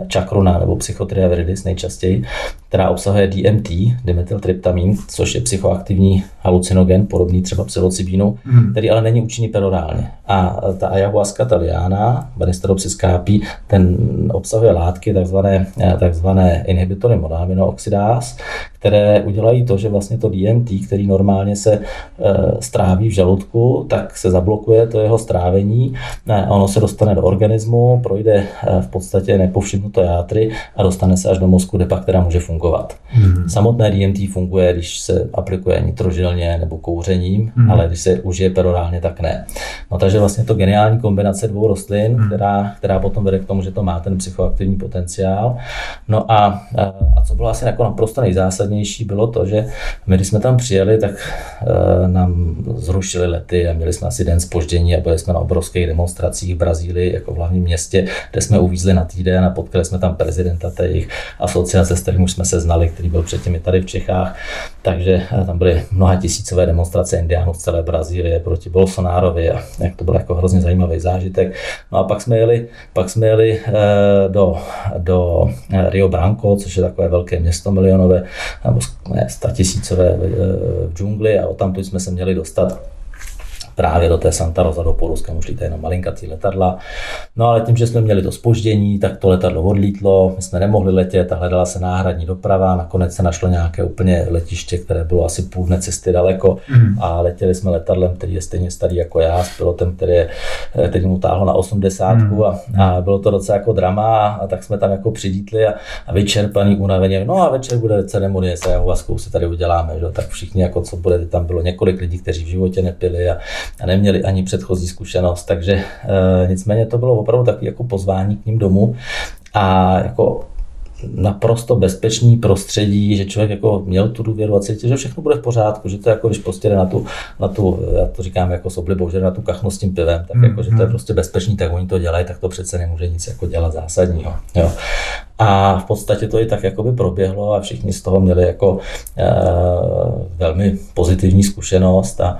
čakruna nebo psychotria viridis nejčastěji, která obsahuje DMT, dimethyltryptamin, což je psychoaktivní halucinogen, podobný třeba psilocybínu, hmm. který ale není účinný perorálně. A ta ayahuasca taliana, Banisteropsis capi, ten obsahuje látky, takzvané, takzvané inhibitory monaminoxidás, které udělají to, že vlastně to DMT, který normálně se e, stráví v žaludku, tak se zablokuje to jeho strávení, ne, ono se dostane do organismu, projde e, v podstatě nepovšimnuto játry a dostane se až do mozku, kde pak teda může fungovat. Hmm. Samotné DMT funguje, když se aplikuje nitrožilně nebo kouřením, hmm. ale když se užije perorálně, tak ne. No takže vlastně to geniální kombinace dvou rostlin, hmm. která, která potom vede k tomu, že to má ten psychoaktivní potenciál. No a, a co bylo asi jako naprosto nejzásadnější, bylo to, že my, když jsme tam přijeli, tak uh, nám zrušili lety a měli jsme asi den týden spoždění a byli jsme na obrovských demonstracích v Brazílii, jako v hlavním městě, kde jsme uvízli na týden a potkali jsme tam prezidenta té jejich asociace, s kterým už jsme se znali, který byl předtím i tady v Čechách. Takže eh, tam byly mnoha tisícové demonstrace indiánů z celé Brazílie proti Bolsonárovi a jak to byl jako hrozně zajímavý zážitek. No a pak jsme jeli, pak jsme jeli do, do Rio Branco, což je takové velké město milionové, nebo ne, tisícové v džungli a o tamtud jsme se měli dostat právě do té Santa Rosa do Polska, už jenom malinkatý letadla. No ale tím, že jsme měli to spoždění, tak to letadlo odlítlo, my jsme nemohli letět a hledala se náhradní doprava, nakonec se našlo nějaké úplně letiště, které bylo asi půl dne cesty daleko mm. a letěli jsme letadlem, který je stejně starý jako já, s pilotem, který, je, který mu táhlo na 80 mm. a, a, bylo to docela jako drama a, tak jsme tam jako přidítli a, a vyčerpaný, unaveně, no a večer bude ceremonie s ayahuaskou si tady uděláme, že? tak všichni jako co bude, tam bylo několik lidí, kteří v životě nepili a a neměli ani předchozí zkušenost, takže e, nicméně to bylo opravdu takový jako pozvání k ním domů a jako naprosto bezpečný prostředí, že člověk jako měl tu důvěru a cítil, že všechno bude v pořádku, že to jako, když prostě jde na tu, na tu, já to říkám jako s oblibou, že na tu kachnu s tím pivem, tak jako, že to je mhm. prostě bezpečný, tak oni to dělají, tak to přece nemůže nic jako dělat zásadního. Jo. A v podstatě to i tak jakoby proběhlo a všichni z toho měli jako e, velmi pozitivní zkušenost a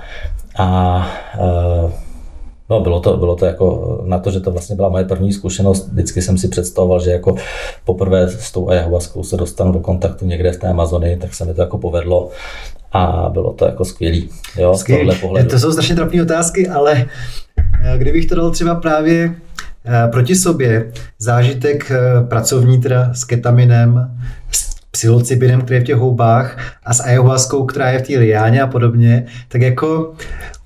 a uh, No, bylo to, bylo to jako na to, že to vlastně byla moje první zkušenost. Vždycky jsem si představoval, že jako poprvé s tou ayahuaskou se dostanu do kontaktu někde v té Amazonii, tak se mi to jako povedlo a bylo to jako skvělý. Jo, skvělý. To jsou strašně trapné otázky, ale eh, kdybych to dal třeba právě proti sobě, zážitek pracovní teda s ketaminem, s psilocybinem, který je v těch houbách a s ayahuaskou, která je v té liáně a podobně, tak jako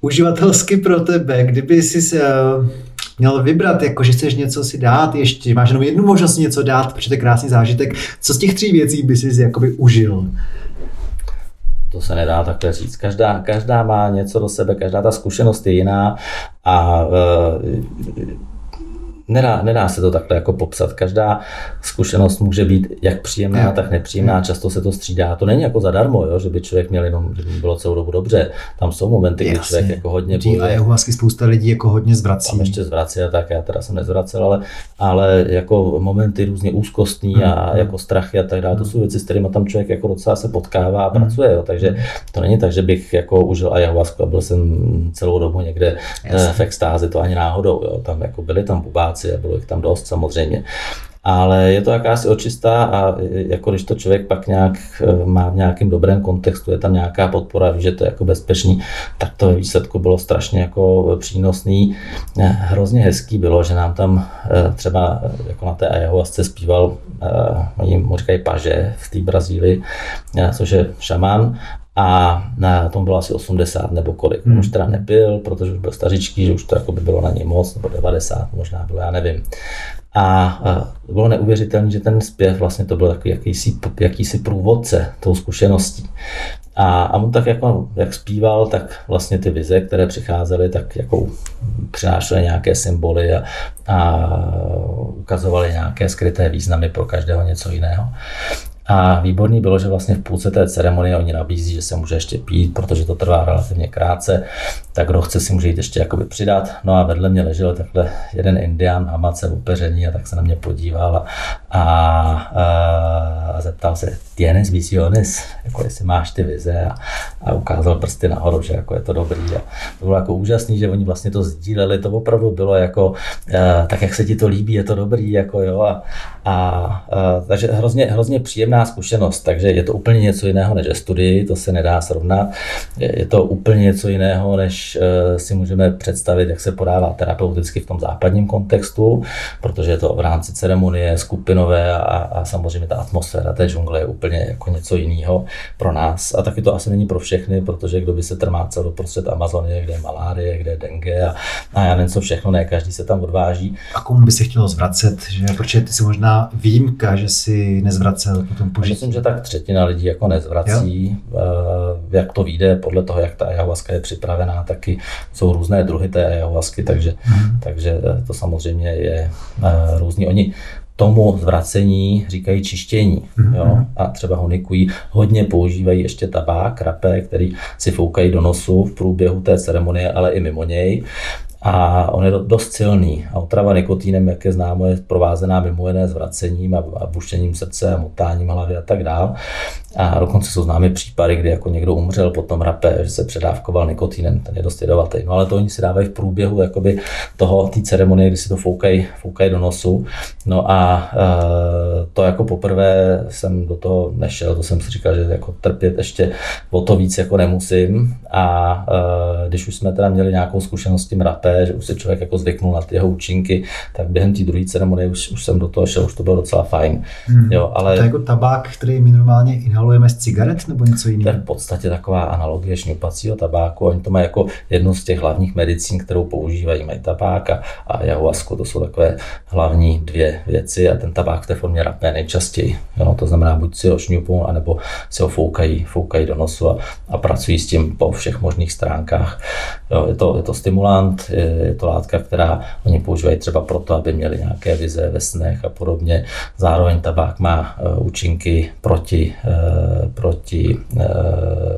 uživatelsky pro tebe, kdyby jsi uh, měl vybrat, jako že chceš něco si dát ještě, máš jenom jednu možnost něco dát, protože to je krásný zážitek, co z těch tří věcí by si jakoby užil? to se nedá takhle říct. Každá, každá má něco do sebe, každá ta zkušenost je jiná a uh, nedá, nedá se to takhle jako popsat. Každá zkušenost může být jak příjemná, tak nepříjemná, často se to střídá. To není jako zadarmo, jo, že by člověk měl jenom, že by bylo celou dobu dobře. Tam jsou momenty, kdy člověk jako hodně bude. A jeho vlastně spousta lidí jako hodně zvrací. Tam ještě zvrací a tak, já teda jsem nezvracel, ale, ale jako momenty různě úzkostní a hmm. jako strachy a tak dále, to jsou věci, s kterými tam člověk jako docela se potkává a hmm. pracuje, jo. takže to není tak, že bych jako užil ayahuasku a byl jsem celou dobu někde Jasně. v extázi, to ani náhodou, jo. tam jako byly tam bubá práci a bylo jich tam dost samozřejmě. Ale je to jakási očistá a jako když to člověk pak nějak eh, má v nějakém dobrém kontextu, je tam nějaká podpora, ví, že to je jako bezpečný, tak to ve výsledku bylo strašně jako přínosný. Eh, hrozně hezký bylo, že nám tam třeba jako na té ayahuasce zpíval, oni mu říkají paže v té Brazílii, což je šamán a na tom bylo asi 80 nebo kolik. Hmm. Už teda nepil, protože už byl stařičký, že už to jako by bylo na něj moc, nebo 90 možná bylo, já nevím. A, a bylo neuvěřitelné, že ten zpěv vlastně to byl takový jakýsi, jakýsi průvodce tou zkušeností. A, a on tak jako, jak zpíval, tak vlastně ty vize, které přicházely, tak jako přinášely nějaké symboly a, a ukazovaly nějaké skryté významy pro každého něco jiného. A výborný bylo, že vlastně v půlce té ceremonie oni nabízí, že se může ještě pít, protože to trvá relativně krátce, tak kdo chce si může jít ještě jakoby přidat. No a vedle mě ležel takhle jeden indián amace upeření a tak se na mě podíval a, a, a zeptal se, tienes visiones, jako jestli máš ty vize a, a ukázal prsty nahoru, že jako je to dobrý. A to bylo jako úžasný, že oni vlastně to sdíleli, to opravdu bylo jako, uh, tak jak se ti to líbí, je to dobrý, jako jo. A, a uh, takže hrozně, hrozně příjemná zkušenost, takže je to úplně něco jiného než studii, to se nedá srovnat. Je, to úplně něco jiného, než uh, si můžeme představit, jak se podává terapeuticky v tom západním kontextu, protože je to v rámci ceremonie skupinové a, a samozřejmě ta atmosféra té džungle je úplně jako něco jiného pro nás. A taky to asi není pro všechny, protože kdo by se trmácel do prostřed Amazonie, kde je malárie, kde je dengue a, a já nevím co všechno, ne každý se tam odváží. A komu by se chtělo zvracet, že? Protože ty si možná výjimka, že si nezvracel požití. Myslím, že tak třetina lidí jako nezvrací. Jo? Eh, jak to vyjde podle toho, jak ta ayahuasca je připravená, taky jsou různé druhy té ayahuasky, takže, hmm. takže to samozřejmě je eh, různý. Oni tomu zvracení říkají čištění. Mm-hmm. Jo? A třeba honikují, hodně používají ještě tabák, rapé, který si foukají do nosu v průběhu té ceremonie, ale i mimo něj a on je dost silný. A otrava nikotínem, jak je známo, je provázená mimo jiné zvracením a, a bušením srdce a motáním hlavy a tak dále. A dokonce jsou známy případy, kdy jako někdo umřel potom rape, že se předávkoval nikotínem, ten je dost jedovatý. No ale to oni si dávají v průběhu jakoby toho, té ceremonie, kdy si to foukají, foukají do nosu. No a e, to jako poprvé jsem do toho nešel, to jsem si říkal, že jako trpět ještě o to víc jako nemusím. A e, když už jsme teda měli nějakou zkušenost s tím rapé, že už se člověk jako zvyknul na ty jeho účinky, tak během té druhé ceremonie už, už jsem do toho šel, už to bylo docela fajn. Hmm. Jo, ale... To je jako tabák, který my normálně inhalujeme z cigaret nebo něco jiného? To je v podstatě taková analogie šňupacího tabáku. Oni to mají jako jednu z těch hlavních medicín, kterou používají. Mají tabák a, a ayahuasca, to jsou takové hlavní dvě věci a ten tabák v té formě rapé nejčastěji. Jo, to znamená, buď si ho šňupou, anebo si ho foukají, foukají do nosu a, a pracují s tím po všech možných stránkách. Jo, je, to, je to stimulant, je, je to látka, která oni používají třeba proto, aby měli nějaké vize ve snech a podobně. Zároveň tabák má uh, účinky proti uh, proti eh,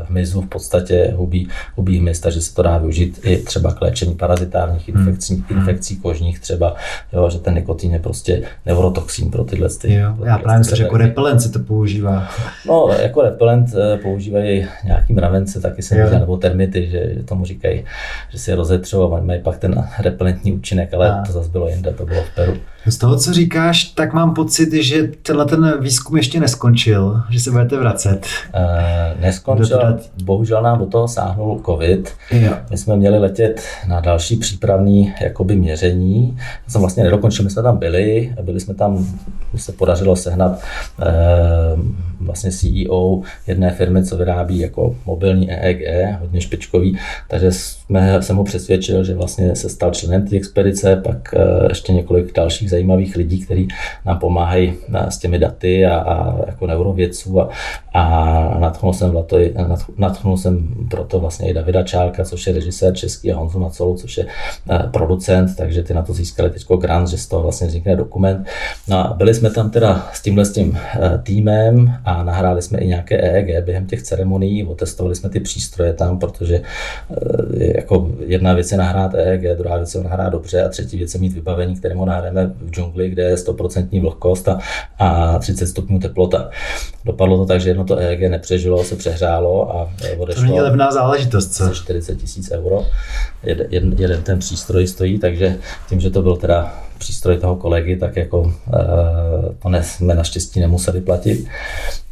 hmyzu, v podstatě hubí, hubí hmyz, takže se to dá využít i třeba k léčení parazitárních hmm. infekcí, hmm. infekcí kožních třeba, jo, že ten nikotin je prostě neurotoxín pro tyhle ty. Jo, pro já právě myslím, že jako repelent se to používá. No, jako repelent eh, používají nějaký mravence, taky se nebo termity, že, že tomu říkají, že si je rozetřou a mají pak ten repelentní účinek, ale a. to zase bylo jinde, to bylo v Peru. Z toho, co říkáš, tak mám pocit, že tenhle ten výzkum ještě neskončil, že se budete vracet. Uh, neskončil, teda... bohužel nám do toho sáhnul covid. Jo. My jsme měli letět na další přípravní jakoby měření. Já jsem vlastně nedokončil, my jsme tam byli, byli jsme tam, se podařilo sehnat uh, vlastně CEO jedné firmy, co vyrábí jako mobilní EEG, hodně špičkový, takže jsme, jsem ho přesvědčil, že vlastně se stal členem té expedice, pak uh, ještě několik dalších zajímavých lidí, kteří nám pomáhají eh, s těmi daty a, a jako neurovědců a, a natchnul jsem, to, natchnul jsem proto vlastně i Davida Čálka, což je režisér český a Honzu Macolu, což je eh, producent, takže ty na to získali teď grant, že z toho vlastně vznikne dokument. No a byli jsme tam teda s tímhle s tím eh, týmem a nahráli jsme i nějaké EEG během těch ceremonií, otestovali jsme ty přístroje tam, protože jako jedna věc je nahrát EEG, druhá věc je nahrát dobře a třetí věc je mít vybavení, kterému nahráme v džungli, kde je 100% vlhkost a, a 30 stupňů teplota. Dopadlo to tak, že jedno to EEG nepřežilo, se přehřálo a odešlo. To není levná záležitost, co? 40 tisíc euro. Jeden, jeden, jeden ten přístroj stojí, takže tím, že to byl teda přístroj toho kolegy, tak jako uh, to ne, jsme naštěstí nemuseli platit.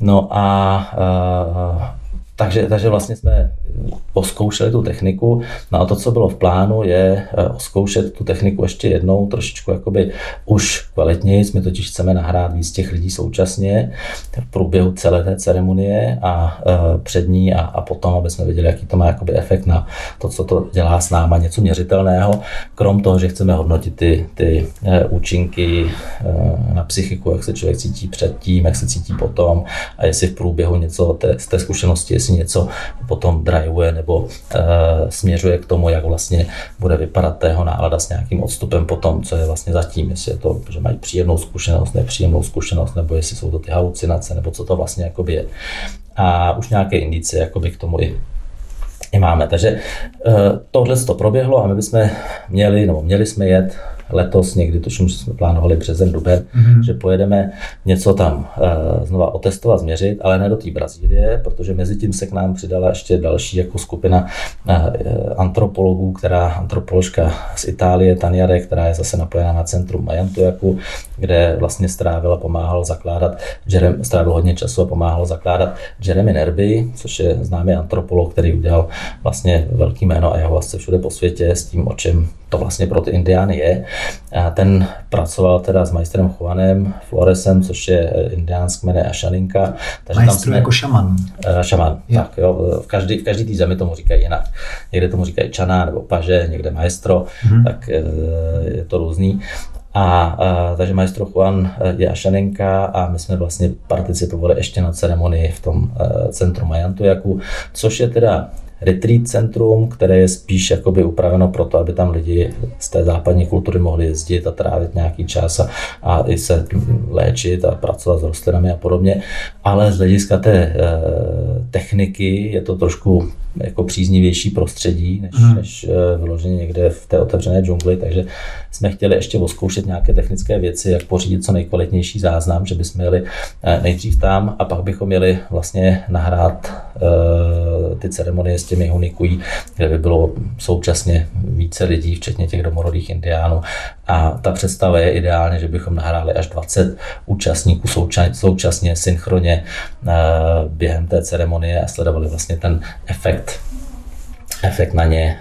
No a uh, takže, takže vlastně jsme oskoušeli tu techniku. No a to, co bylo v plánu, je eh, oskoušet tu techniku ještě jednou, trošičku jakoby už kvalitněji. My totiž chceme nahrát víc těch lidí současně v průběhu celé té ceremonie a uh, před ní a, a potom, aby jsme viděli, jaký to má jakoby efekt na to, co to dělá s náma, něco měřitelného. Krom toho, že chceme hodnotit ty, ty uh, účinky uh, na psychiku, jak se člověk cítí předtím, jak se cítí potom a jestli v průběhu něco té, z té zkušenosti, jestli něco potom drajuje nebo uh, směřuje k tomu, jak vlastně bude vypadat tého nálada s nějakým odstupem potom, co je vlastně zatím, jestli je to, že mají příjemnou zkušenost, nepříjemnou zkušenost, nebo jestli jsou to ty halucinace, nebo co to vlastně jakoby je. A už nějaké indicie jakoby k tomu i i máme. Takže uh, tohle to proběhlo a my bychom měli, nebo měli jsme jet letos někdy, tuším, že jsme plánovali březen, duben, mm-hmm. že pojedeme něco tam uh, znova otestovat, změřit, ale ne do té Brazílie, protože mezi tím se k nám přidala ještě další jako skupina uh, antropologů, která antropoložka z Itálie, Taniare, která je zase napojená na centrum Majantujaku, kde vlastně strávila, pomáhal zakládat, Jerem, strávil hodně času a pomáhal zakládat Jeremy Nerby, což je známý antropolog, který udělal vlastně velký jméno a jeho vlastně všude po světě s tím, o čem to vlastně pro ty indiány je. A ten pracoval teda s majstrem Juanem Floresem, což je indiánsk jméno Ašaninka. Takže Majstru tam jsme, jako šaman. Uh, šaman, jo. tak jo. V každý, v každý té zemi tomu říkají jinak. Někde tomu říkají čana nebo paže, někde maestro, mm-hmm. tak uh, je to různý. A, a takže majstro Juan eh, je Ašanenka a my jsme vlastně participovali ještě na ceremonii v tom centru Majantujaku, což je teda retreat centrum, které je spíš jakoby upraveno pro to, aby tam lidi z té západní kultury mohli jezdit a trávit nějaký čas a, a i se léčit a pracovat s rostlinami a podobně. Ale z hlediska té e, techniky je to trošku jako příznivější prostředí, než, hmm. než uh, vyloženě někde v té otevřené džungli, takže jsme chtěli ještě oskoušet nějaké technické věci, jak pořídit co nejkvalitnější záznam, že bychom jeli uh, nejdřív tam a pak bychom měli vlastně nahrát uh, ty ceremonie s těmi hunikují, kde by bylo současně více lidí, včetně těch domorodých indiánů. A ta představa je ideálně, že bychom nahráli až 20 účastníků současně, synchronně během té ceremonie a sledovali vlastně ten efekt efekt, na ně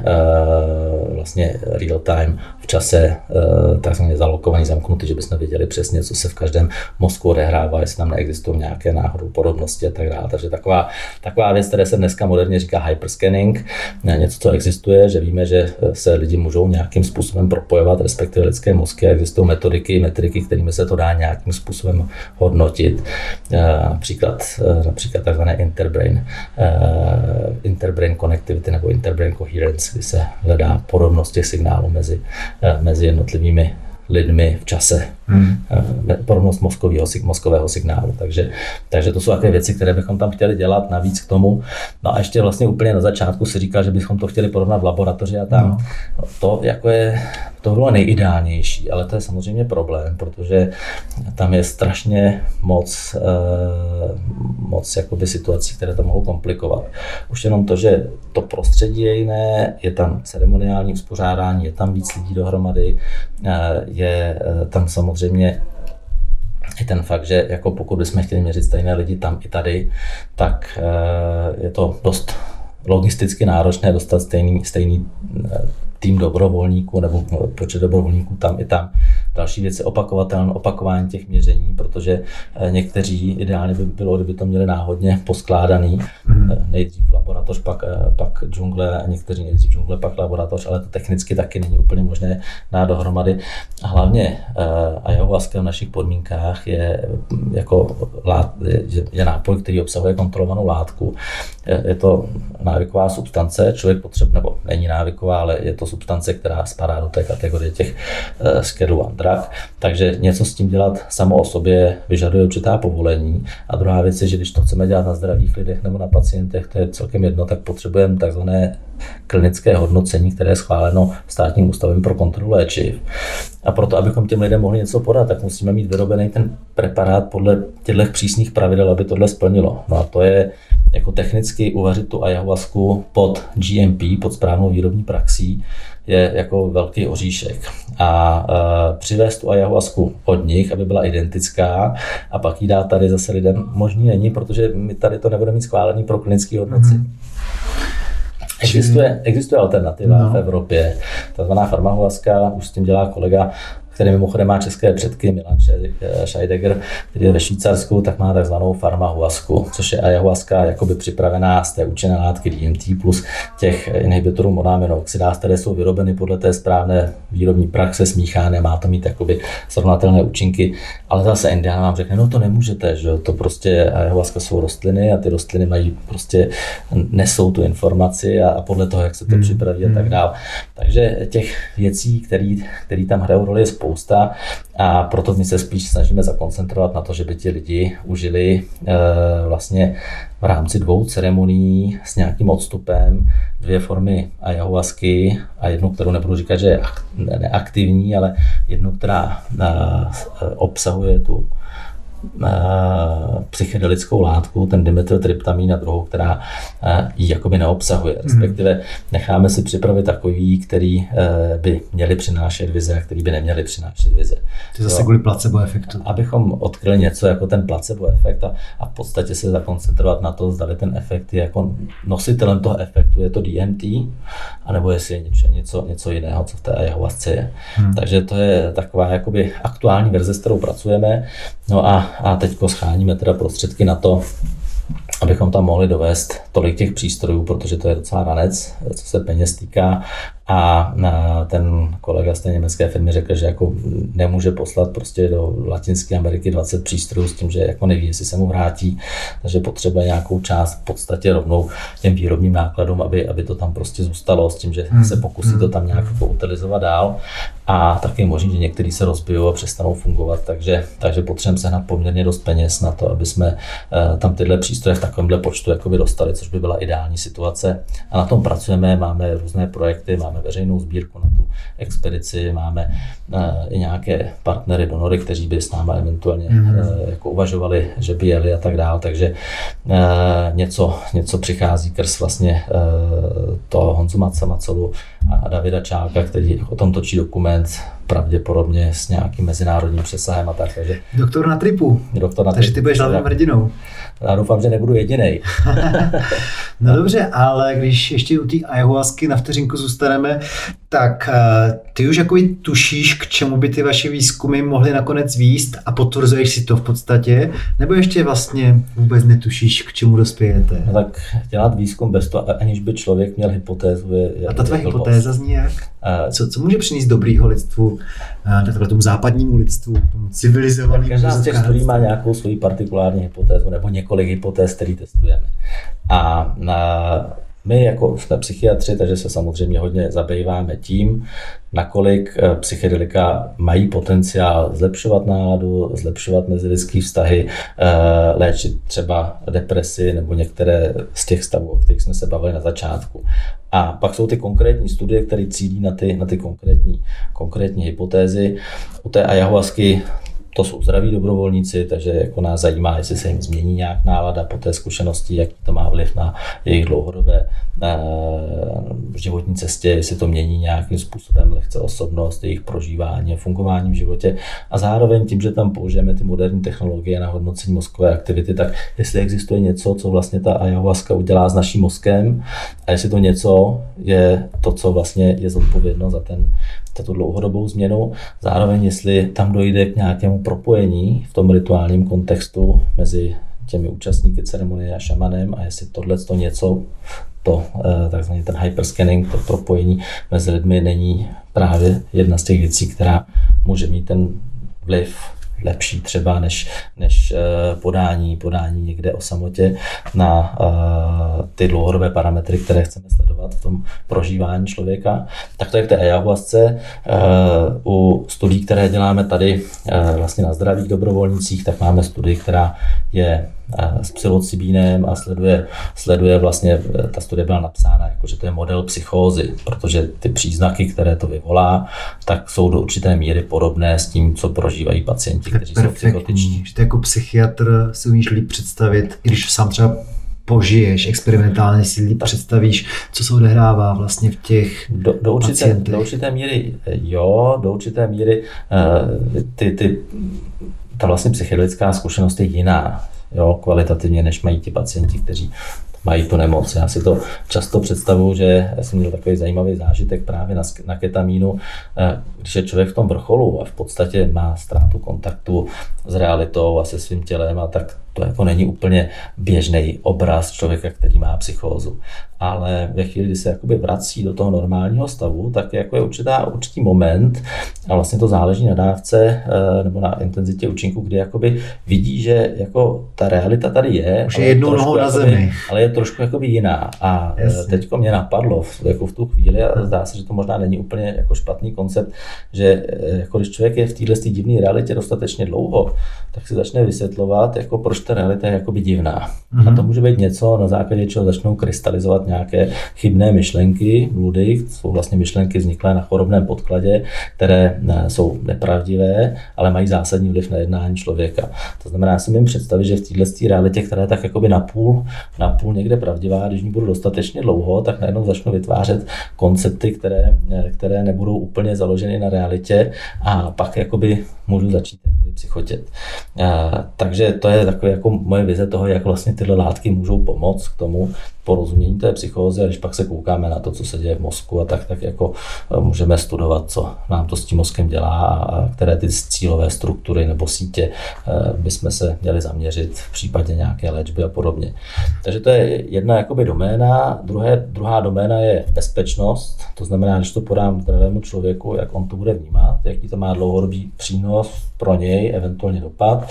vlastně real time v čase uh, takzvaně zalokovaný, zamknutý, že bychom věděli přesně, co se v každém mozku odehrává, jestli tam neexistují nějaké náhodou podobnosti a tak dále. Takže taková, taková věc, které se dneska moderně říká hyperscanning, něco, co existuje, že víme, že se lidi můžou nějakým způsobem propojovat, respektive lidské mozky, existují metodiky, metriky, kterými se to dá nějakým způsobem hodnotit. Uh, například, například takzvané interbrain, interbrain connectivity nebo interbrain coherence, kdy se hledá podobnost těch signálů mezi Eh, mezi jednotlivými lidmi v čase. Hmm. Podobnost mozkového, mozkového signálu. Takže, takže to jsou také věci, které bychom tam chtěli dělat navíc k tomu. No a ještě vlastně úplně na začátku si říkal, že bychom to chtěli porovnat v laboratoři a tam. No. To jako je to bylo nejideálnější, ale to je samozřejmě problém, protože tam je strašně moc, eh, moc jakoby situací, které to mohou komplikovat. Už jenom to, že to prostředí je jiné, je tam ceremoniální uspořádání, je tam víc lidí dohromady, eh, je eh, tam samozřejmě i ten fakt, že jako pokud bychom chtěli měřit stejné lidi tam i tady, tak je to dost logisticky náročné dostat stejný, stejný tým dobrovolníků nebo počet dobrovolníků tam i tam. Další věc je opakovatelné opakování těch měření, protože eh, někteří ideálně by bylo, kdyby to měli náhodně poskládaný, mm. Nejdřív laboratoř, pak, eh, pak džungle, a někteří nejdřív džungle, pak laboratoř, ale to technicky taky není úplně možné dát dohromady. A hlavně ayahuasca v našich podmínkách je mm, jako je, je nápoj, který obsahuje kontrolovanou látku. Je, je to návyková substance, člověk potřebuje, nebo není návyková, ale je to substance, která spadá do té kategorie těch uh, schedule drah, takže něco s tím dělat samo o sobě vyžaduje určitá povolení. A druhá věc je, že když to chceme dělat na zdravých lidech nebo na pacientech, to je celkem jedno, tak potřebujeme takzvané klinické hodnocení, které je schváleno státním ústavem pro kontrolu léčiv. A proto, abychom těm lidem mohli něco podat, tak musíme mít vyrobený ten preparát podle těchto přísných pravidel, aby tohle splnilo. No a to je jako technicky uvařit tu ayahuasku pod GMP, pod správnou výrobní praxí, je jako velký oříšek. A uh, přivést tu ayahuasku od nich, aby byla identická a pak ji dát tady zase lidem možný není, protože my tady to nebudeme mít schválený pro klinický hodnocení. Mm-hmm. Existuje, existuje alternativa no. v Evropě, takzvaná farmahuaska, už s tím dělá kolega který mimochodem má české předky, Milan Scheidegger, který je ve Švýcarsku, tak má takzvanou farmahuasku, což je ayahuasca jakoby připravená z té účinné látky DMT plus těch inhibitorů monoamino oxidaz, které jsou vyrobeny podle té správné výrobní praxe, smíchané, má to mít jakoby srovnatelné účinky, ale zase Indiana vám řekne, no to nemůžete, že to prostě ayahuasca jsou rostliny a ty rostliny mají prostě, nesou tu informaci a, a podle toho, jak se to hmm. připraví a tak hmm. dále. Takže těch věcí, které tam hrajou roli, je spousta a proto my se spíš snažíme zakoncentrovat na to, že by ti lidi užili e, vlastně v rámci dvou ceremonií s nějakým odstupem dvě formy ayahuasky a jednu, kterou nebudu říkat, že je neaktivní, ale jednu, která e, obsahuje tu psychedelickou látku, ten dimethyltryptamín a druhou, která ji jakoby neobsahuje. Mhm. Respektive necháme si připravit takový, který e, by měli přinášet vize a který by neměli přinášet vize. To je zase kvůli placebo efektu. Abychom odkryli něco jako ten placebo efekt a, a v podstatě se zakoncentrovat na to, zda ten efekt je jako nositelem toho efektu, je to DMT, anebo jestli je něco, něco, něco jiného, co v té ayahuasce je. Hmm. Takže to je taková jakoby aktuální verze, s kterou pracujeme. No a a teď scháníme teda prostředky na to, abychom tam mohli dovést tolik těch přístrojů, protože to je docela ranec, co se peněz týká. A ten kolega z té německé firmy řekl, že jako nemůže poslat prostě do Latinské Ameriky 20 přístrojů s tím, že jako neví, jestli se mu vrátí, takže potřebuje nějakou část v podstatě rovnou těm výrobním nákladům, aby, aby to tam prostě zůstalo s tím, že hmm. se pokusí to tam nějak jako utilizovat dál. A taky možný, že některý se rozbijou a přestanou fungovat, takže, takže potřebujeme sehnat poměrně dost peněz na to, aby jsme uh, tam tyhle přístroje v takovémhle počtu jakoby dostali, což by byla ideální situace. A na tom pracujeme, máme různé projekty, máme veřejnou sbírku na tu expedici, máme uh, i nějaké partnery, donory, kteří by s námi eventuálně mm-hmm. jako uvažovali, že by jeli a tak dále, takže uh, něco, něco přichází krz vlastně to Honzu Macelu a Davida Čálka, který o tom točí dokument, pravděpodobně s nějakým mezinárodním přesahem a tak. Takže, doktor na tripu. Doktor na Takže ty budeš hlavním hrdinou. Já doufám, že nebudu jediný. *laughs* no dobře, ale když ještě u té ayahuasky na vteřinku zůstaneme, tak eh, ty už jako tušíš, k čemu by ty vaše výzkumy mohly nakonec výst a potvrzuješ si to v podstatě, nebo ještě vlastně vůbec netušíš, k čemu dospějete? No tak dělat výzkum bez toho, aniž by člověk měl hypotézu. Je, a ta tvoje hypotéza zní jak? Co, co může přinést dobrýho lidstvu, uh, tomu západnímu lidstvu, tomu civilizovanému? Každá z těch studií má nějakou svoji partikulární hypotézu nebo několik hypotéz, které testujeme. A na my jako jsme psychiatři, takže se samozřejmě hodně zabýváme tím, nakolik eh, psychedelika mají potenciál zlepšovat náladu, zlepšovat mezilidské vztahy, eh, léčit třeba depresi nebo některé z těch stavů, o kterých jsme se bavili na začátku. A pak jsou ty konkrétní studie, které cílí na ty, na ty konkrétní, konkrétní hypotézy. U té ayahuasky to jsou zdraví dobrovolníci, takže jako nás zajímá, jestli se jim změní nějak nálada po té zkušenosti, jaký to má vliv na jejich dlouhodobé eh, životní cestě, jestli to mění nějakým způsobem lehce osobnost, jejich prožívání a fungování v životě. A zároveň tím, že tam použijeme ty moderní technologie na hodnocení mozkové aktivity, tak jestli existuje něco, co vlastně ta ayahuasca udělá s naším mozkem a jestli to něco je to, co vlastně je zodpovědno za ten tu dlouhodobou změnu. Zároveň, jestli tam dojde k nějakému propojení v tom rituálním kontextu mezi těmi účastníky ceremonie a šamanem a jestli tohle to něco, to eh, takzvaný ten hyperscanning, to propojení mezi lidmi není právě jedna z těch věcí, která může mít ten vliv lepší třeba než, než eh, podání, podání někde o samotě na eh, ty dlouhodobé parametry, které chceme sledovat v tom prožívání člověka. Tak to je k té ayahuasce. Eh, u studií, které děláme tady vlastně na zdravých dobrovolnicích, tak máme studii, která je s psilocibínem a sleduje, sleduje vlastně, ta studie byla napsána, jako, že to je model psychózy, protože ty příznaky, které to vyvolá, tak jsou do určité míry podobné s tím, co prožívají pacienti, kteří jsou psychotiční. Že ty jako psychiatr si umíš líp představit, když sám třeba požiješ, experimentálně si líp představíš, co se odehrává vlastně v těch do, do, určité, do určité míry jo, do určité míry uh, ty, ty, ta vlastně psychedelická zkušenost je jiná jo, kvalitativně, než mají ti pacienti, kteří mají tu nemoc. Já si to často představuju, že jsem měl takový zajímavý zážitek právě na, na ketamínu, eh, když je člověk v tom vrcholu a v podstatě má ztrátu kontaktu s realitou a se svým tělem a tak to jako není úplně běžný obraz člověka, který má psychózu. Ale ve chvíli, kdy se jakoby vrací do toho normálního stavu, tak jako je určitá, určitý moment a vlastně to záleží na dávce eh, nebo na intenzitě účinku, kdy jakoby vidí, že jako ta realita tady je. Už je jednou nohou na zemi. Ale je trošku jakoby jiná. A eh, teď mě napadlo jako v tu chvíli a zdá se, že to možná není úplně jako špatný koncept, že eh, jako když člověk je v téhle divné realitě dostatečně dlouho, tak si začne vysvětlovat, jako proč ta realita je jakoby divná. Mm-hmm. A to může být něco, na základě čeho začnou krystalizovat nějaké chybné myšlenky, bludy, jsou vlastně myšlenky vzniklé na chorobném podkladě, které ne, jsou nepravdivé, ale mají zásadní vliv na jednání člověka. To znamená, já si můžu představit, že v této realitě, která je tak jakoby napůl, napůl někde pravdivá, když ní budu dostatečně dlouho, tak najednou začnu vytvářet koncepty, které, které nebudou úplně založeny na realitě a pak jakoby můžu začít jakoby psychotět. Takže to je takový jako moje vize toho, jak vlastně tyhle látky můžou pomoct k tomu porozumění té psychózy a když pak se koukáme na to, co se děje v mozku a tak, tak jako eh, můžeme studovat, co nám to s tím mozkem dělá a které ty cílové struktury nebo sítě eh, bychom se měli zaměřit v případě nějaké léčby a podobně. Takže to je jedna jakoby doména. Druhé, druhá doména je bezpečnost, to znamená, když to podám zdravému člověku, jak on to bude vnímat, jaký to má dlouhodobý přínos pro něj, eventuálně dopad.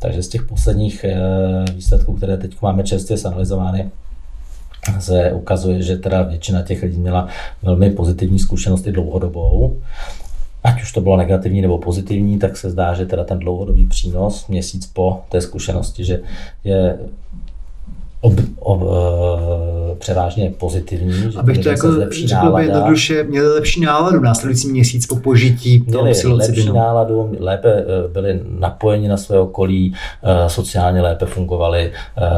Takže z těch posledních eh, výsledků, které teď máme čerstvě zanalizovány, se ukazuje, že teda většina těch lidí měla velmi pozitivní zkušenosti dlouhodobou. Ať už to bylo negativní nebo pozitivní, tak se zdá, že teda ten dlouhodobý přínos měsíc po té zkušenosti, že je ob, ob, uh, převážně pozitivní. Že Abych to jako řekl jednoduše, měli lepší náladu následující měsíc po požití toho lepší náladu, lépe eh, byli napojeni na své okolí, uh, sociálně lépe fungovali,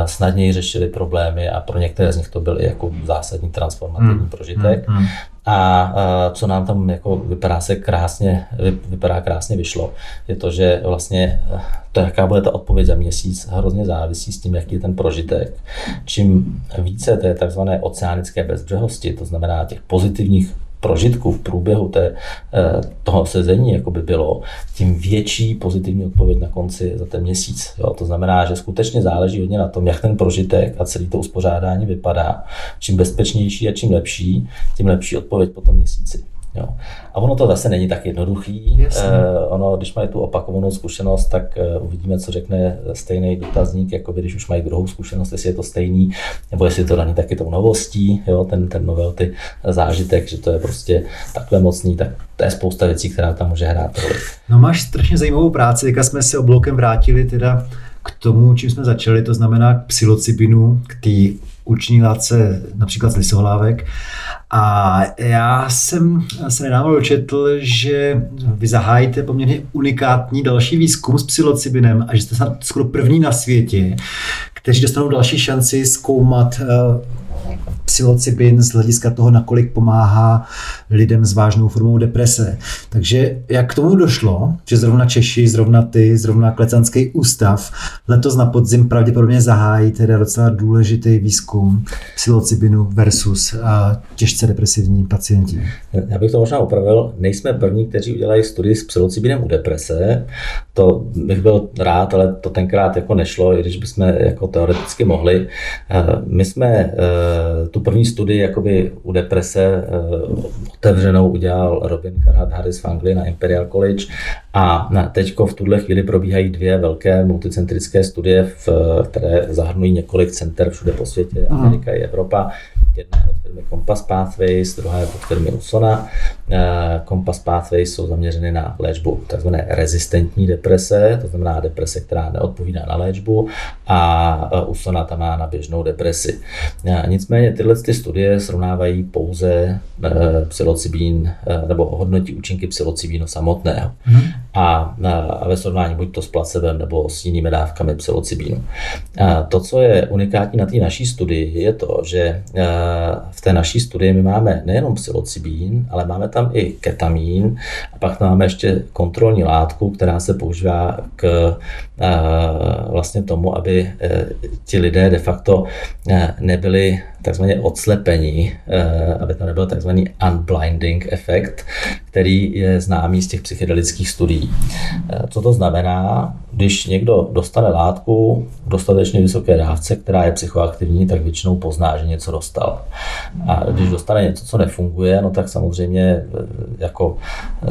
snadněji řešili problémy a pro některé z nich to byl i jako zásadní transformativní hmm. prožitek. Hmm. A co nám tam jako vypadá se krásně, vypadá krásně vyšlo, je to, že vlastně eh, to, jaká bude ta odpověď za měsíc, hrozně závisí s tím, jaký je ten prožitek. Čím více té takzvané oceánické bezbřehosti, to znamená těch pozitivních prožitku v průběhu té, eh, toho sezení jako by bylo, tím větší pozitivní odpověď na konci za ten měsíc. Jo. To znamená, že skutečně záleží hodně na tom, jak ten prožitek a celý to uspořádání vypadá. Čím bezpečnější a čím lepší, tím lepší odpověď po tom měsíci. Jo. A ono to zase není tak jednoduchý. Eh, ono, když mají tu opakovanou zkušenost, tak eh, uvidíme, co řekne stejný dotazník, jako když už mají druhou zkušenost, jestli je to stejný, nebo jestli je to daný taky tou novostí, jo, ten, ten novelty zážitek, že to je prostě takhle mocný, tak to je spousta věcí, která tam může hrát roli. No máš strašně zajímavou práci, teďka jsme se oblokem vrátili teda k tomu, čím jsme začali, to znamená k psilocybinu, k té účinní látce například z lisohlávek. A já jsem se nedávno dočetl, že vy zahájíte poměrně unikátní další výzkum s psilocybinem a že jste snad skoro první na světě, kteří dostanou další šanci zkoumat eh, psilocybin z hlediska toho, nakolik pomáhá lidem s vážnou formou deprese. Takže jak k tomu došlo, že zrovna Češi, zrovna ty, zrovna Klecanský ústav letos na podzim pravděpodobně zahájí teda docela důležitý výzkum psilocybinu versus těžce depresivní pacienti. Já bych to možná opravil. Nejsme první, kteří udělají studii s psilocybinem u deprese. To bych byl rád, ale to tenkrát jako nešlo, i když bychom jako teoreticky mohli. Eh, my jsme eh, tu první studii jakoby u deprese eh, otevřenou udělal Robin Carhart Harris v Anglii na Imperial College a na teďko v tuhle chvíli probíhají dvě velké multicentrické studie, v, které zahrnují několik center všude po světě, Amerika i Evropa. Jedna je od firmy Compass Pathways, druhá je od firmy Usona. Eh, Compass Pathways jsou zaměřeny na léčbu tzv. rezistentní deprese, to znamená deprese, která neodpovídá na léčbu a eh, Usona tam má na běžnou depresi. Eh, nicméně tyhle ty studie srovnávají pouze psilocybín nebo hodnotí účinky psilocybínu samotného. Hmm. A, a ve srovnání buď to s placebem nebo s jinými dávkami psilocybínu. A to, co je unikátní na té naší studii, je to, že v té naší studii my máme nejenom psilocybín, ale máme tam i ketamín a pak tam máme ještě kontrolní látku, která se používá k vlastně tomu, aby e, ti lidé de facto e, nebyli takzvaně odslepení, e, aby to nebyl takzvaný unblinding efekt, který je známý z těch psychedelických studií. Co to znamená? Když někdo dostane látku v dostatečně vysoké dávce, která je psychoaktivní, tak většinou pozná, že něco dostal. A když dostane něco, co nefunguje, no tak samozřejmě jako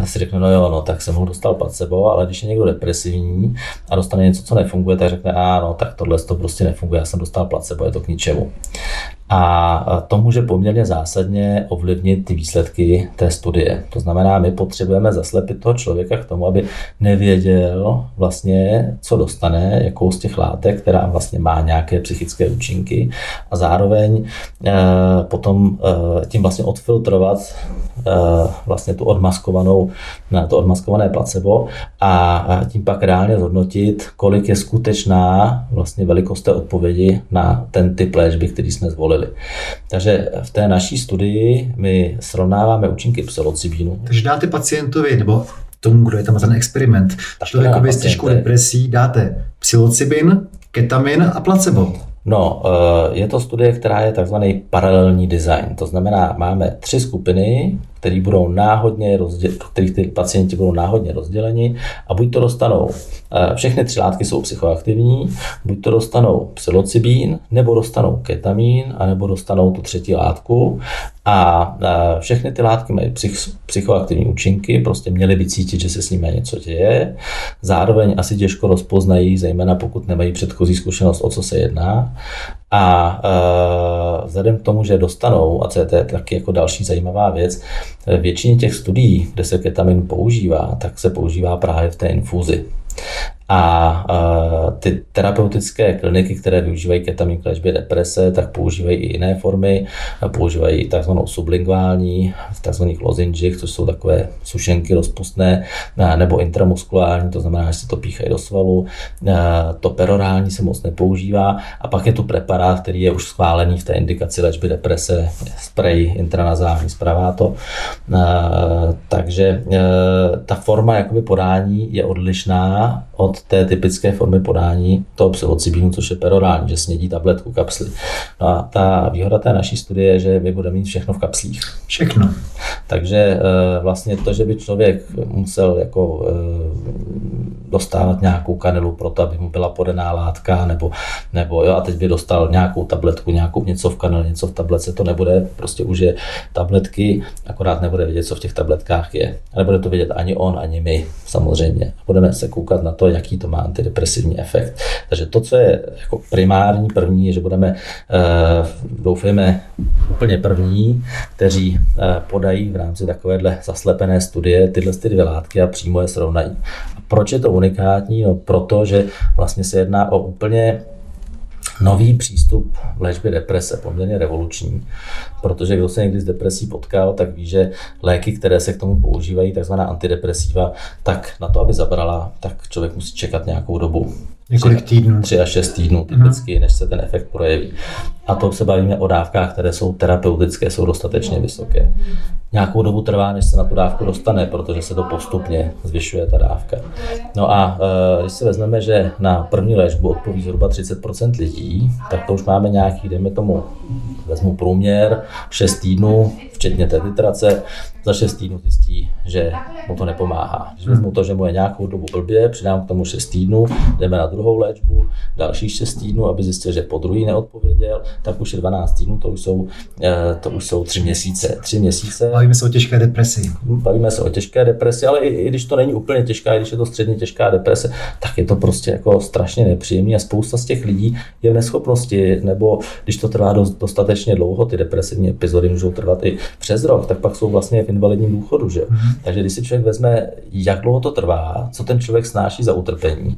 si řekne, no jo, no tak jsem ho dostal placebo, ale když je někdo depresivní a dostane něco, co nefunguje, tak řekne, ano, tak tohle to prostě nefunguje, já jsem dostal placebo, je to k ničemu. A to může poměrně zásadně ovlivnit ty výsledky té studie. To znamená, my potřebujeme zaslepit toho člověka k tomu, aby nevěděl vlastně, co dostane, jakou z těch látek, která vlastně má nějaké psychické účinky a zároveň eh, potom eh, tím vlastně odfiltrovat vlastně tu odmaskovanou, to odmaskované placebo a tím pak reálně zhodnotit, kolik je skutečná vlastně velikost té odpovědi na ten typ léčby, který jsme zvolili. Takže v té naší studii my srovnáváme účinky psilocybínu. Takže dáte pacientovi, nebo tomu, kdo je tam za ten experiment, člověkovi s těžkou depresí dáte psilocybin, ketamin a placebo. No, eh, je to studie, která je takzvaný paralelní design. To znamená, máme tři skupiny, které budou náhodně rozděl, kterých ty pacienti budou náhodně rozděleni a buď to dostanou, eh, všechny tři látky jsou psychoaktivní, buď to dostanou psilocybín, nebo dostanou ketamín, anebo dostanou tu třetí látku a eh, všechny ty látky mají psych, psychoaktivní účinky, prostě měly by cítit, že se s nimi něco děje. Zároveň asi těžko rozpoznají, zejména pokud nemají předchozí zkušenost, o co se jedná. A uh, vzhledem k tomu, že dostanou, a co je to taky jako další zajímavá věc, většině těch studií, kde se ketamin používá, tak se používá právě v té infuzi. A uh, ty terapeutické kliniky, které využívají ketamin k léčbě deprese, tak používají i jiné formy. Používají takzvanou sublinguální, v takzvaných lozinžích, což jsou takové sušenky rozpustné, nebo intramuskulární, to znamená, že se to píchají do svalu. To perorální se moc nepoužívá. A pak je tu preparát, který je už schválený v té indikaci léčby deprese, spray intranazální spraváto. Takže ta forma jakoby podání je odlišná od té typické formy podání toho psilocybinu, což je perorální, že snědí tabletku kapsly. No a ta výhoda té naší studie je, že my budeme mít všechno v kapslích. Všechno. Takže eh, vlastně to, že by člověk musel jako eh, dostávat nějakou kanelu pro to, aby mu byla podaná látka, nebo, nebo jo, a teď by dostal nějakou tabletku, nějakou něco v kanele, něco v tabletce, to nebude, prostě už je tabletky, akorát nebude vědět, co v těch tabletkách je. A nebude to vědět ani on, ani my, samozřejmě. Budeme se koukat na to, jaký to má antidepresivní efekt. Takže to, co je jako primární, první, je, že budeme, eh, doufejme, úplně první, kteří eh, podají v rámci takovéhle zaslepené studie tyhle ty dvě látky a přímo je srovnají. Proč je to unikátní? No, protože vlastně se jedná o úplně nový přístup v léčbě deprese, poměrně revoluční, protože kdo se někdy s depresí potkal, tak ví, že léky, které se k tomu používají, takzvaná antidepresiva, tak na to, aby zabrala, tak člověk musí čekat nějakou dobu. Několik týdnů. Tři až šest týdnů typicky, než se ten efekt projeví. A to se bavíme o dávkách, které jsou terapeutické, jsou dostatečně vysoké. Nějakou dobu trvá, než se na tu dávku dostane, protože se to postupně zvyšuje ta dávka. No a e, když si vezmeme, že na první léčbu odpoví zhruba 30% lidí, tak to už máme nějaký, dejme tomu, vezmu průměr, 6 týdnů, včetně té titrace, za 6 týdnů zjistí, že mu to nepomáhá. Když vezmu to, že mu je nějakou dobu blbě, přidám k tomu 6 týdnů, jdeme na druhou léčbu, dalších 6 týdnů, aby zjistil, že po druhý neodpověděl, tak už je 12 týdnů, to už jsou, eh, to už jsou 3 měsíce. 3 měsíce. Bavíme se o těžké depresi. Bavíme se o těžké depresi, ale i, i když to není úplně těžká, i když je to středně těžká deprese, tak je to prostě jako strašně nepříjemné a spousta z těch lidí je v neschopnosti, nebo když to trvá dost, dostatečně dlouho, ty depresivní epizody můžou trvat i přes rok, tak pak jsou vlastně invalidním důchodu. Že? Mm-hmm. Takže když si člověk vezme, jak dlouho to trvá, co ten člověk snáší za utrpení,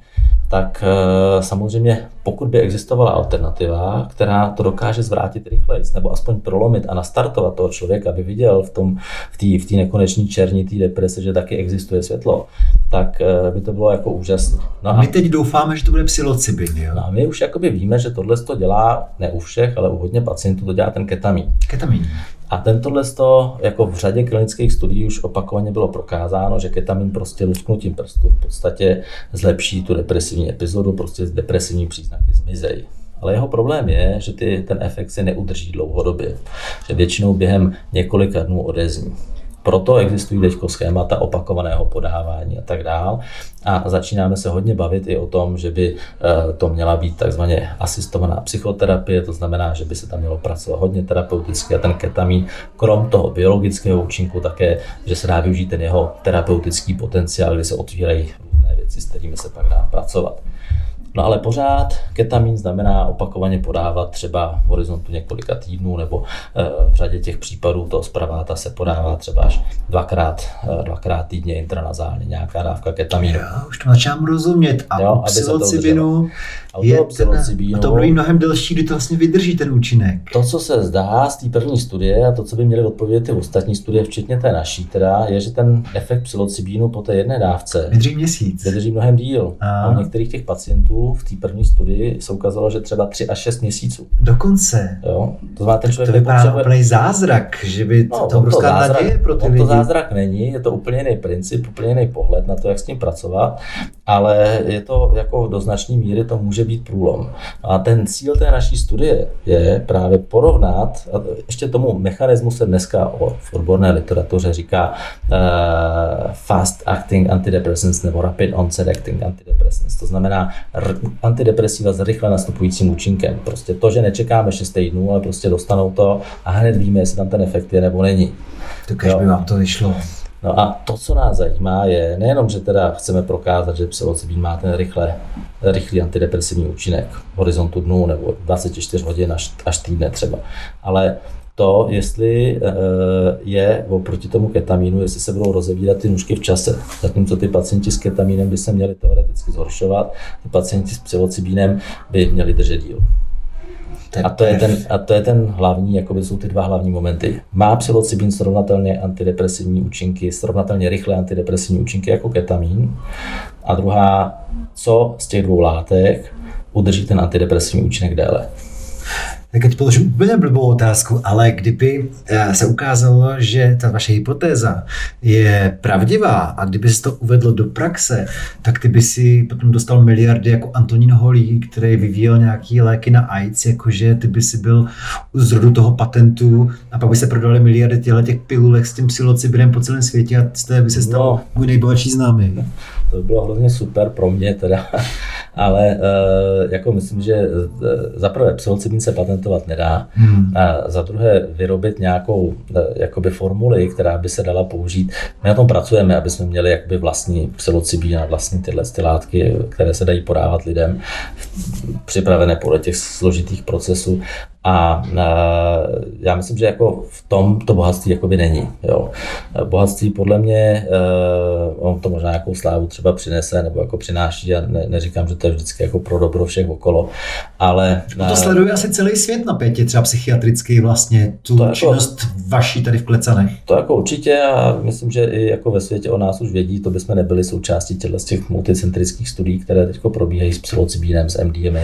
tak eh, samozřejmě pokud by existovala alternativa, která to dokáže zvrátit rychleji, nebo aspoň prolomit a nastartovat toho člověka, aby viděl v tom v té v nekoneční černí té deprese, že taky existuje světlo, tak eh, by to bylo jako úžasné. No a my teď doufáme, že to bude psilocybin, jo? No a my už jakoby víme, že tohle to dělá ne u všech, ale u hodně pacientů to dělá ten ketamin. Ketamin. A tentohle to, jako v řadě klinických studií už opakovaně bylo prokázáno, že ketamin prostě lusknutím prstu v podstatě zlepší tu depresivní epizodu, prostě depresivní příznaky zmizejí. Ale jeho problém je, že ty, ten efekt se neudrží dlouhodobě, že většinou během několika dnů odezní. Proto existují teď schémata opakovaného podávání a tak dál. A začínáme se hodně bavit i o tom, že by eh, to měla být takzvaně asistovaná psychoterapie, to znamená, že by se tam mělo pracovat hodně terapeuticky a ten ketamin, krom toho biologického účinku také, že se dá využít ten jeho terapeutický potenciál, kdy se otvírají různé věci, s kterými se pak dá pracovat. No ale pořád ketamin znamená opakovaně podávat třeba v horizontu několika týdnů nebo eh, v řadě těch případů toho zpraváta se podává třeba až dvakrát, eh, dvakrát týdně intranazálně nějaká dávka ketaminu. Já už to začínám rozumět. A jo, u psilocybinu je ten, a to bude mnohem delší, kdy to vlastně vydrží ten účinek. To, co se zdá z té první studie a to, co by měly odpovědět ty ostatní studie, včetně té naší, teda, je, že ten efekt psilocybínu po té jedné dávce vydrží měsíc. Vydrží mnohem díl. A, a u některých těch pacientů v té první studii se ukázalo, že třeba 3 až 6 měsíců. Dokonce. Jo? To znamená, ten člověk to vypadá potřebuje... úplný zázrak, že by no, to obrovská naděje pro ty lidi. to zázrak není, je to úplně jiný princip, úplně jiný pohled na to, jak s tím pracovat, ale je to jako do značné míry to může být průlom. A ten cíl té naší studie je právě porovnat, a ještě tomu mechanismu se dneska v odborné literatuře říká uh, fast acting antidepressants nebo rapid onset acting antidepressants. To znamená antidepresiva s rychle nastupujícím účinkem. Prostě to, že nečekáme 6 týdnů, ale prostě dostanou to a hned víme, jestli tam ten efekt je nebo není. To když by vám to vyšlo. No a to, co nás zajímá, je nejenom, že teda chceme prokázat, že psilocybin má ten rychle, rychlý antidepresivní účinek v horizontu dnů nebo 24 hodin až, až týdne třeba, ale to, jestli eh, je oproti tomu ketamínu, jestli se budou rozevírat ty nůžky v čase. Zatímco ty pacienti s ketamínem by se měli teoreticky zhoršovat, ty pacienti s psilocybínem by měli držet díl. A to, je ten, a to je ten hlavní, jakoby jsou ty dva hlavní momenty. Má psilocybin srovnatelně antidepresivní účinky, srovnatelně rychlé antidepresivní účinky jako ketamín. A druhá, co z těch dvou látek udrží ten antidepresivní účinek déle. Tak teď položím úplně blbou otázku, ale kdyby eh, se ukázalo, že ta vaše hypotéza je pravdivá a kdyby se to uvedlo do praxe, tak ty by si potom dostal miliardy jako Antonín Holí, který vyvíjel nějaký léky na AIDS, jakože ty by si byl u zrodu toho patentu a pak by se prodali miliardy těchto těch pilulek s tím psilocybinem po celém světě a z té by se stal no. můj nejbohatší známý. To by bylo hrozně super pro mě teda, *laughs* ale uh, jako myslím, že uh, za prvé psilocybin se patentovat nedá, hmm. a za druhé vyrobit nějakou uh, jakoby formuli, která by se dala použít. My na tom pracujeme, aby jsme měli jakoby vlastní psilocybin a vlastní tyhle ty látky, které se dají podávat lidem připravené podle těch složitých procesů a já myslím, že jako v tom to bohatství jakoby není. Jo. Bohatství podle mě, on to možná nějakou slávu třeba přinese nebo jako přináší a ne, neříkám, že to je vždycky jako pro dobro všech okolo, ale... To sleduje asi celý svět na pětě, třeba psychiatrický vlastně, tu to jako- činnost jako, vaší tady v Klecanech. To jako určitě a myslím, že i jako ve světě o nás už vědí, to bychom nebyli součástí těchto těch multicentrických studií, které teď probíhají s psilocybínem, s MDMA.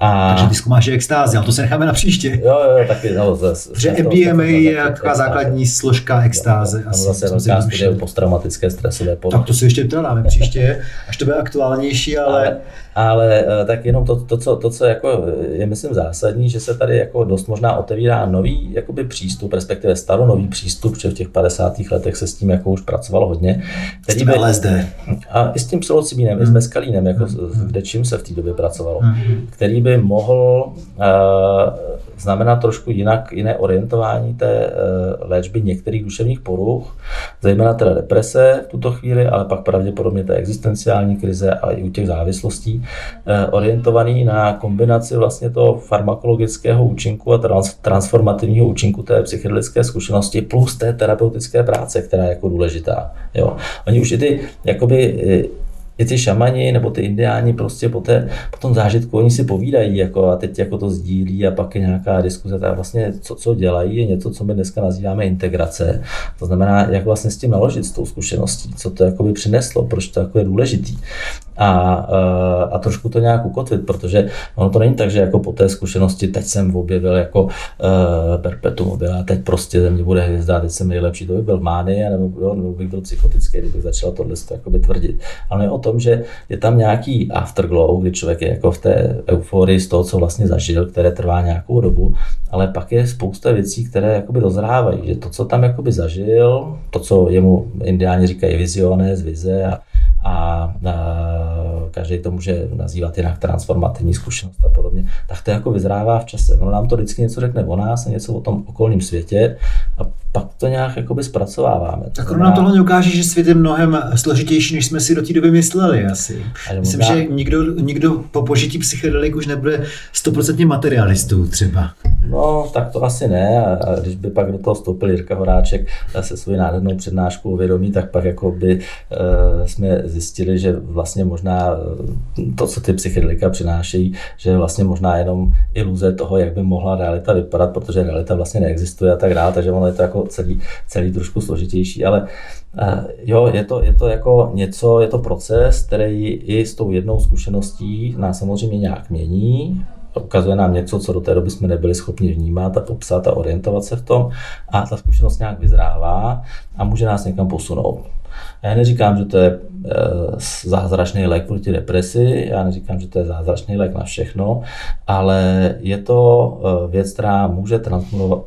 A... Takže ty zkoumáš extázi, ale to se necháme na příště. Jo, jo, taky, no, zase. Protože MDMA je taková základní složka extáze. Ano, zase velká studie posttraumatické stresové poruchy. Tak to si ještě teda dáme příště, až to bude aktuálnější, ale... ale ale eh, tak jenom to, to, co, to, co jako je myslím zásadní, že se tady jako dost možná otevírá nový jakoby přístup, respektive staronový přístup, že v těch 50. letech se s tím jako už pracovalo hodně. Který s tím by, LSD. A i s tím psilocybinem, hmm. i s meskalínem, jako hmm. kde čím se v té době pracovalo, hmm. který by mohl uh, znamenat trošku jinak, jiné orientování té uh, léčby některých duševních poruch, zejména teda deprese v tuto chvíli, ale pak pravděpodobně té existenciální krize, ale i u těch závislostí, orientovaný na kombinaci vlastně toho farmakologického účinku a trans- transformativního účinku té psychedelické zkušenosti plus té terapeutické práce, která je jako důležitá. Jo. Oni už i ty jakoby i ty šamani nebo ty indiáni prostě po, té, po tom zážitku, oni si povídají jako a teď jako to sdílí a pak je nějaká diskuze, tak vlastně co, co dělají je něco, co my dneska nazýváme integrace. To znamená, jak vlastně s tím naložit s tou zkušeností, co to jakoby přineslo, proč to jako je důležitý a, eh, a trošku to nějak ukotvit, protože ono to není tak, že jako po té zkušenosti teď jsem objevil jako uh, perpetuum mobile a teď prostě ze mě bude hvězda, teď jsem nejlepší, to by byl mány, nebo, nebo bych byl psychotický, kdybych začal tohle jakoby tvrdit. Ale o tom, že je tam nějaký afterglow, kdy člověk je jako v té euforii z toho, co vlastně zažil, které trvá nějakou dobu, ale pak je spousta věcí, které jakoby dozrávají, že to, co tam jakoby zažil, to, co jemu indiáni říkají vizioné z vize a a, každý to může nazývat jinak transformativní zkušenost a podobně, tak to jako vyzrává v čase. Ono nám to vždycky něco řekne o nás a něco o tom okolním světě a pak to nějak jakoby zpracováváme. Tak ono nám tohle ukáže, že svět je mnohem složitější, než jsme si do té doby mysleli asi. Myslím, možná... že nikdo, nikdo po požití psychedelik už nebude stoprocentně materialistou třeba. No, tak to asi ne. A když by pak do toho vstoupil Jirka Horáček se svou nádhernou přednáškou vědomí, tak pak jako by e, jsme zjistili, že vlastně možná to, co ty psychedelika přinášejí, že je vlastně možná jenom iluze toho, jak by mohla realita vypadat, protože realita vlastně neexistuje a tak dále, takže ono je to jako celý, celý trošku složitější, ale e, jo, je to, je to jako něco, je to proces, který i s tou jednou zkušeností nás samozřejmě nějak mění, ukazuje nám něco, co do té doby jsme nebyli schopni vnímat a popsat a orientovat se v tom a ta zkušenost nějak vyzrává a může nás někam posunout. Já neříkám, že to je eh, zázračný lék proti depresi, já neříkám, že to je zázračný lék na všechno, ale je to eh, věc, která může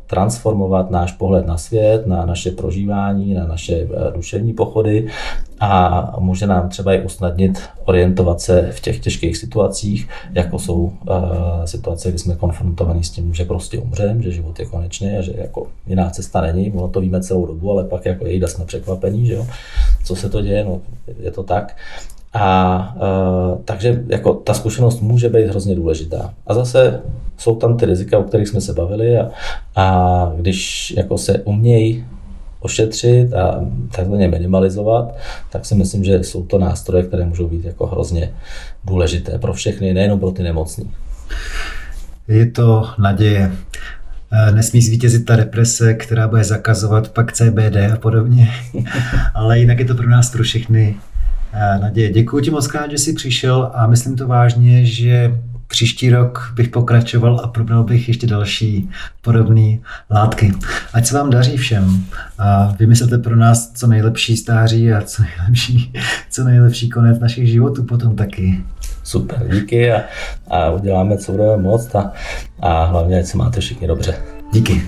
transformovat náš pohled na svět, na naše prožívání, na naše eh, duševní pochody a může nám třeba i usnadnit orientovat se v těch těžkých situacích, jako jsou uh, situace, kdy jsme konfrontovaní s tím, že prostě umřeme, že život je konečný a že jako jiná cesta není. Ono to víme celou dobu, ale pak jako jejda jsme překvapení, že jo? co se to děje, no je to tak. A uh, takže jako ta zkušenost může být hrozně důležitá. A zase jsou tam ty rizika, o kterých jsme se bavili a, a když jako se umějí ošetřit a takzvaně minimalizovat, tak si myslím, že jsou to nástroje, které můžou být jako hrozně důležité pro všechny, nejenom pro ty nemocní. Je to naděje. Eh, nesmí zvítězit ta represe, která bude zakazovat pak CBD a podobně. *laughs* Ale jinak je to pro nás pro všechny eh, naděje. Děkuji ti moc krát, že jsi přišel a myslím to vážně, že příští rok bych pokračoval a probral bych ještě další podobné látky. Ať se vám daří všem a vymyslete pro nás co nejlepší stáří a co nejlepší, co nejlepší konec našich životů potom taky. Super, díky a, a uděláme, co budeme moc a, a hlavně, ať se máte všichni dobře. Díky.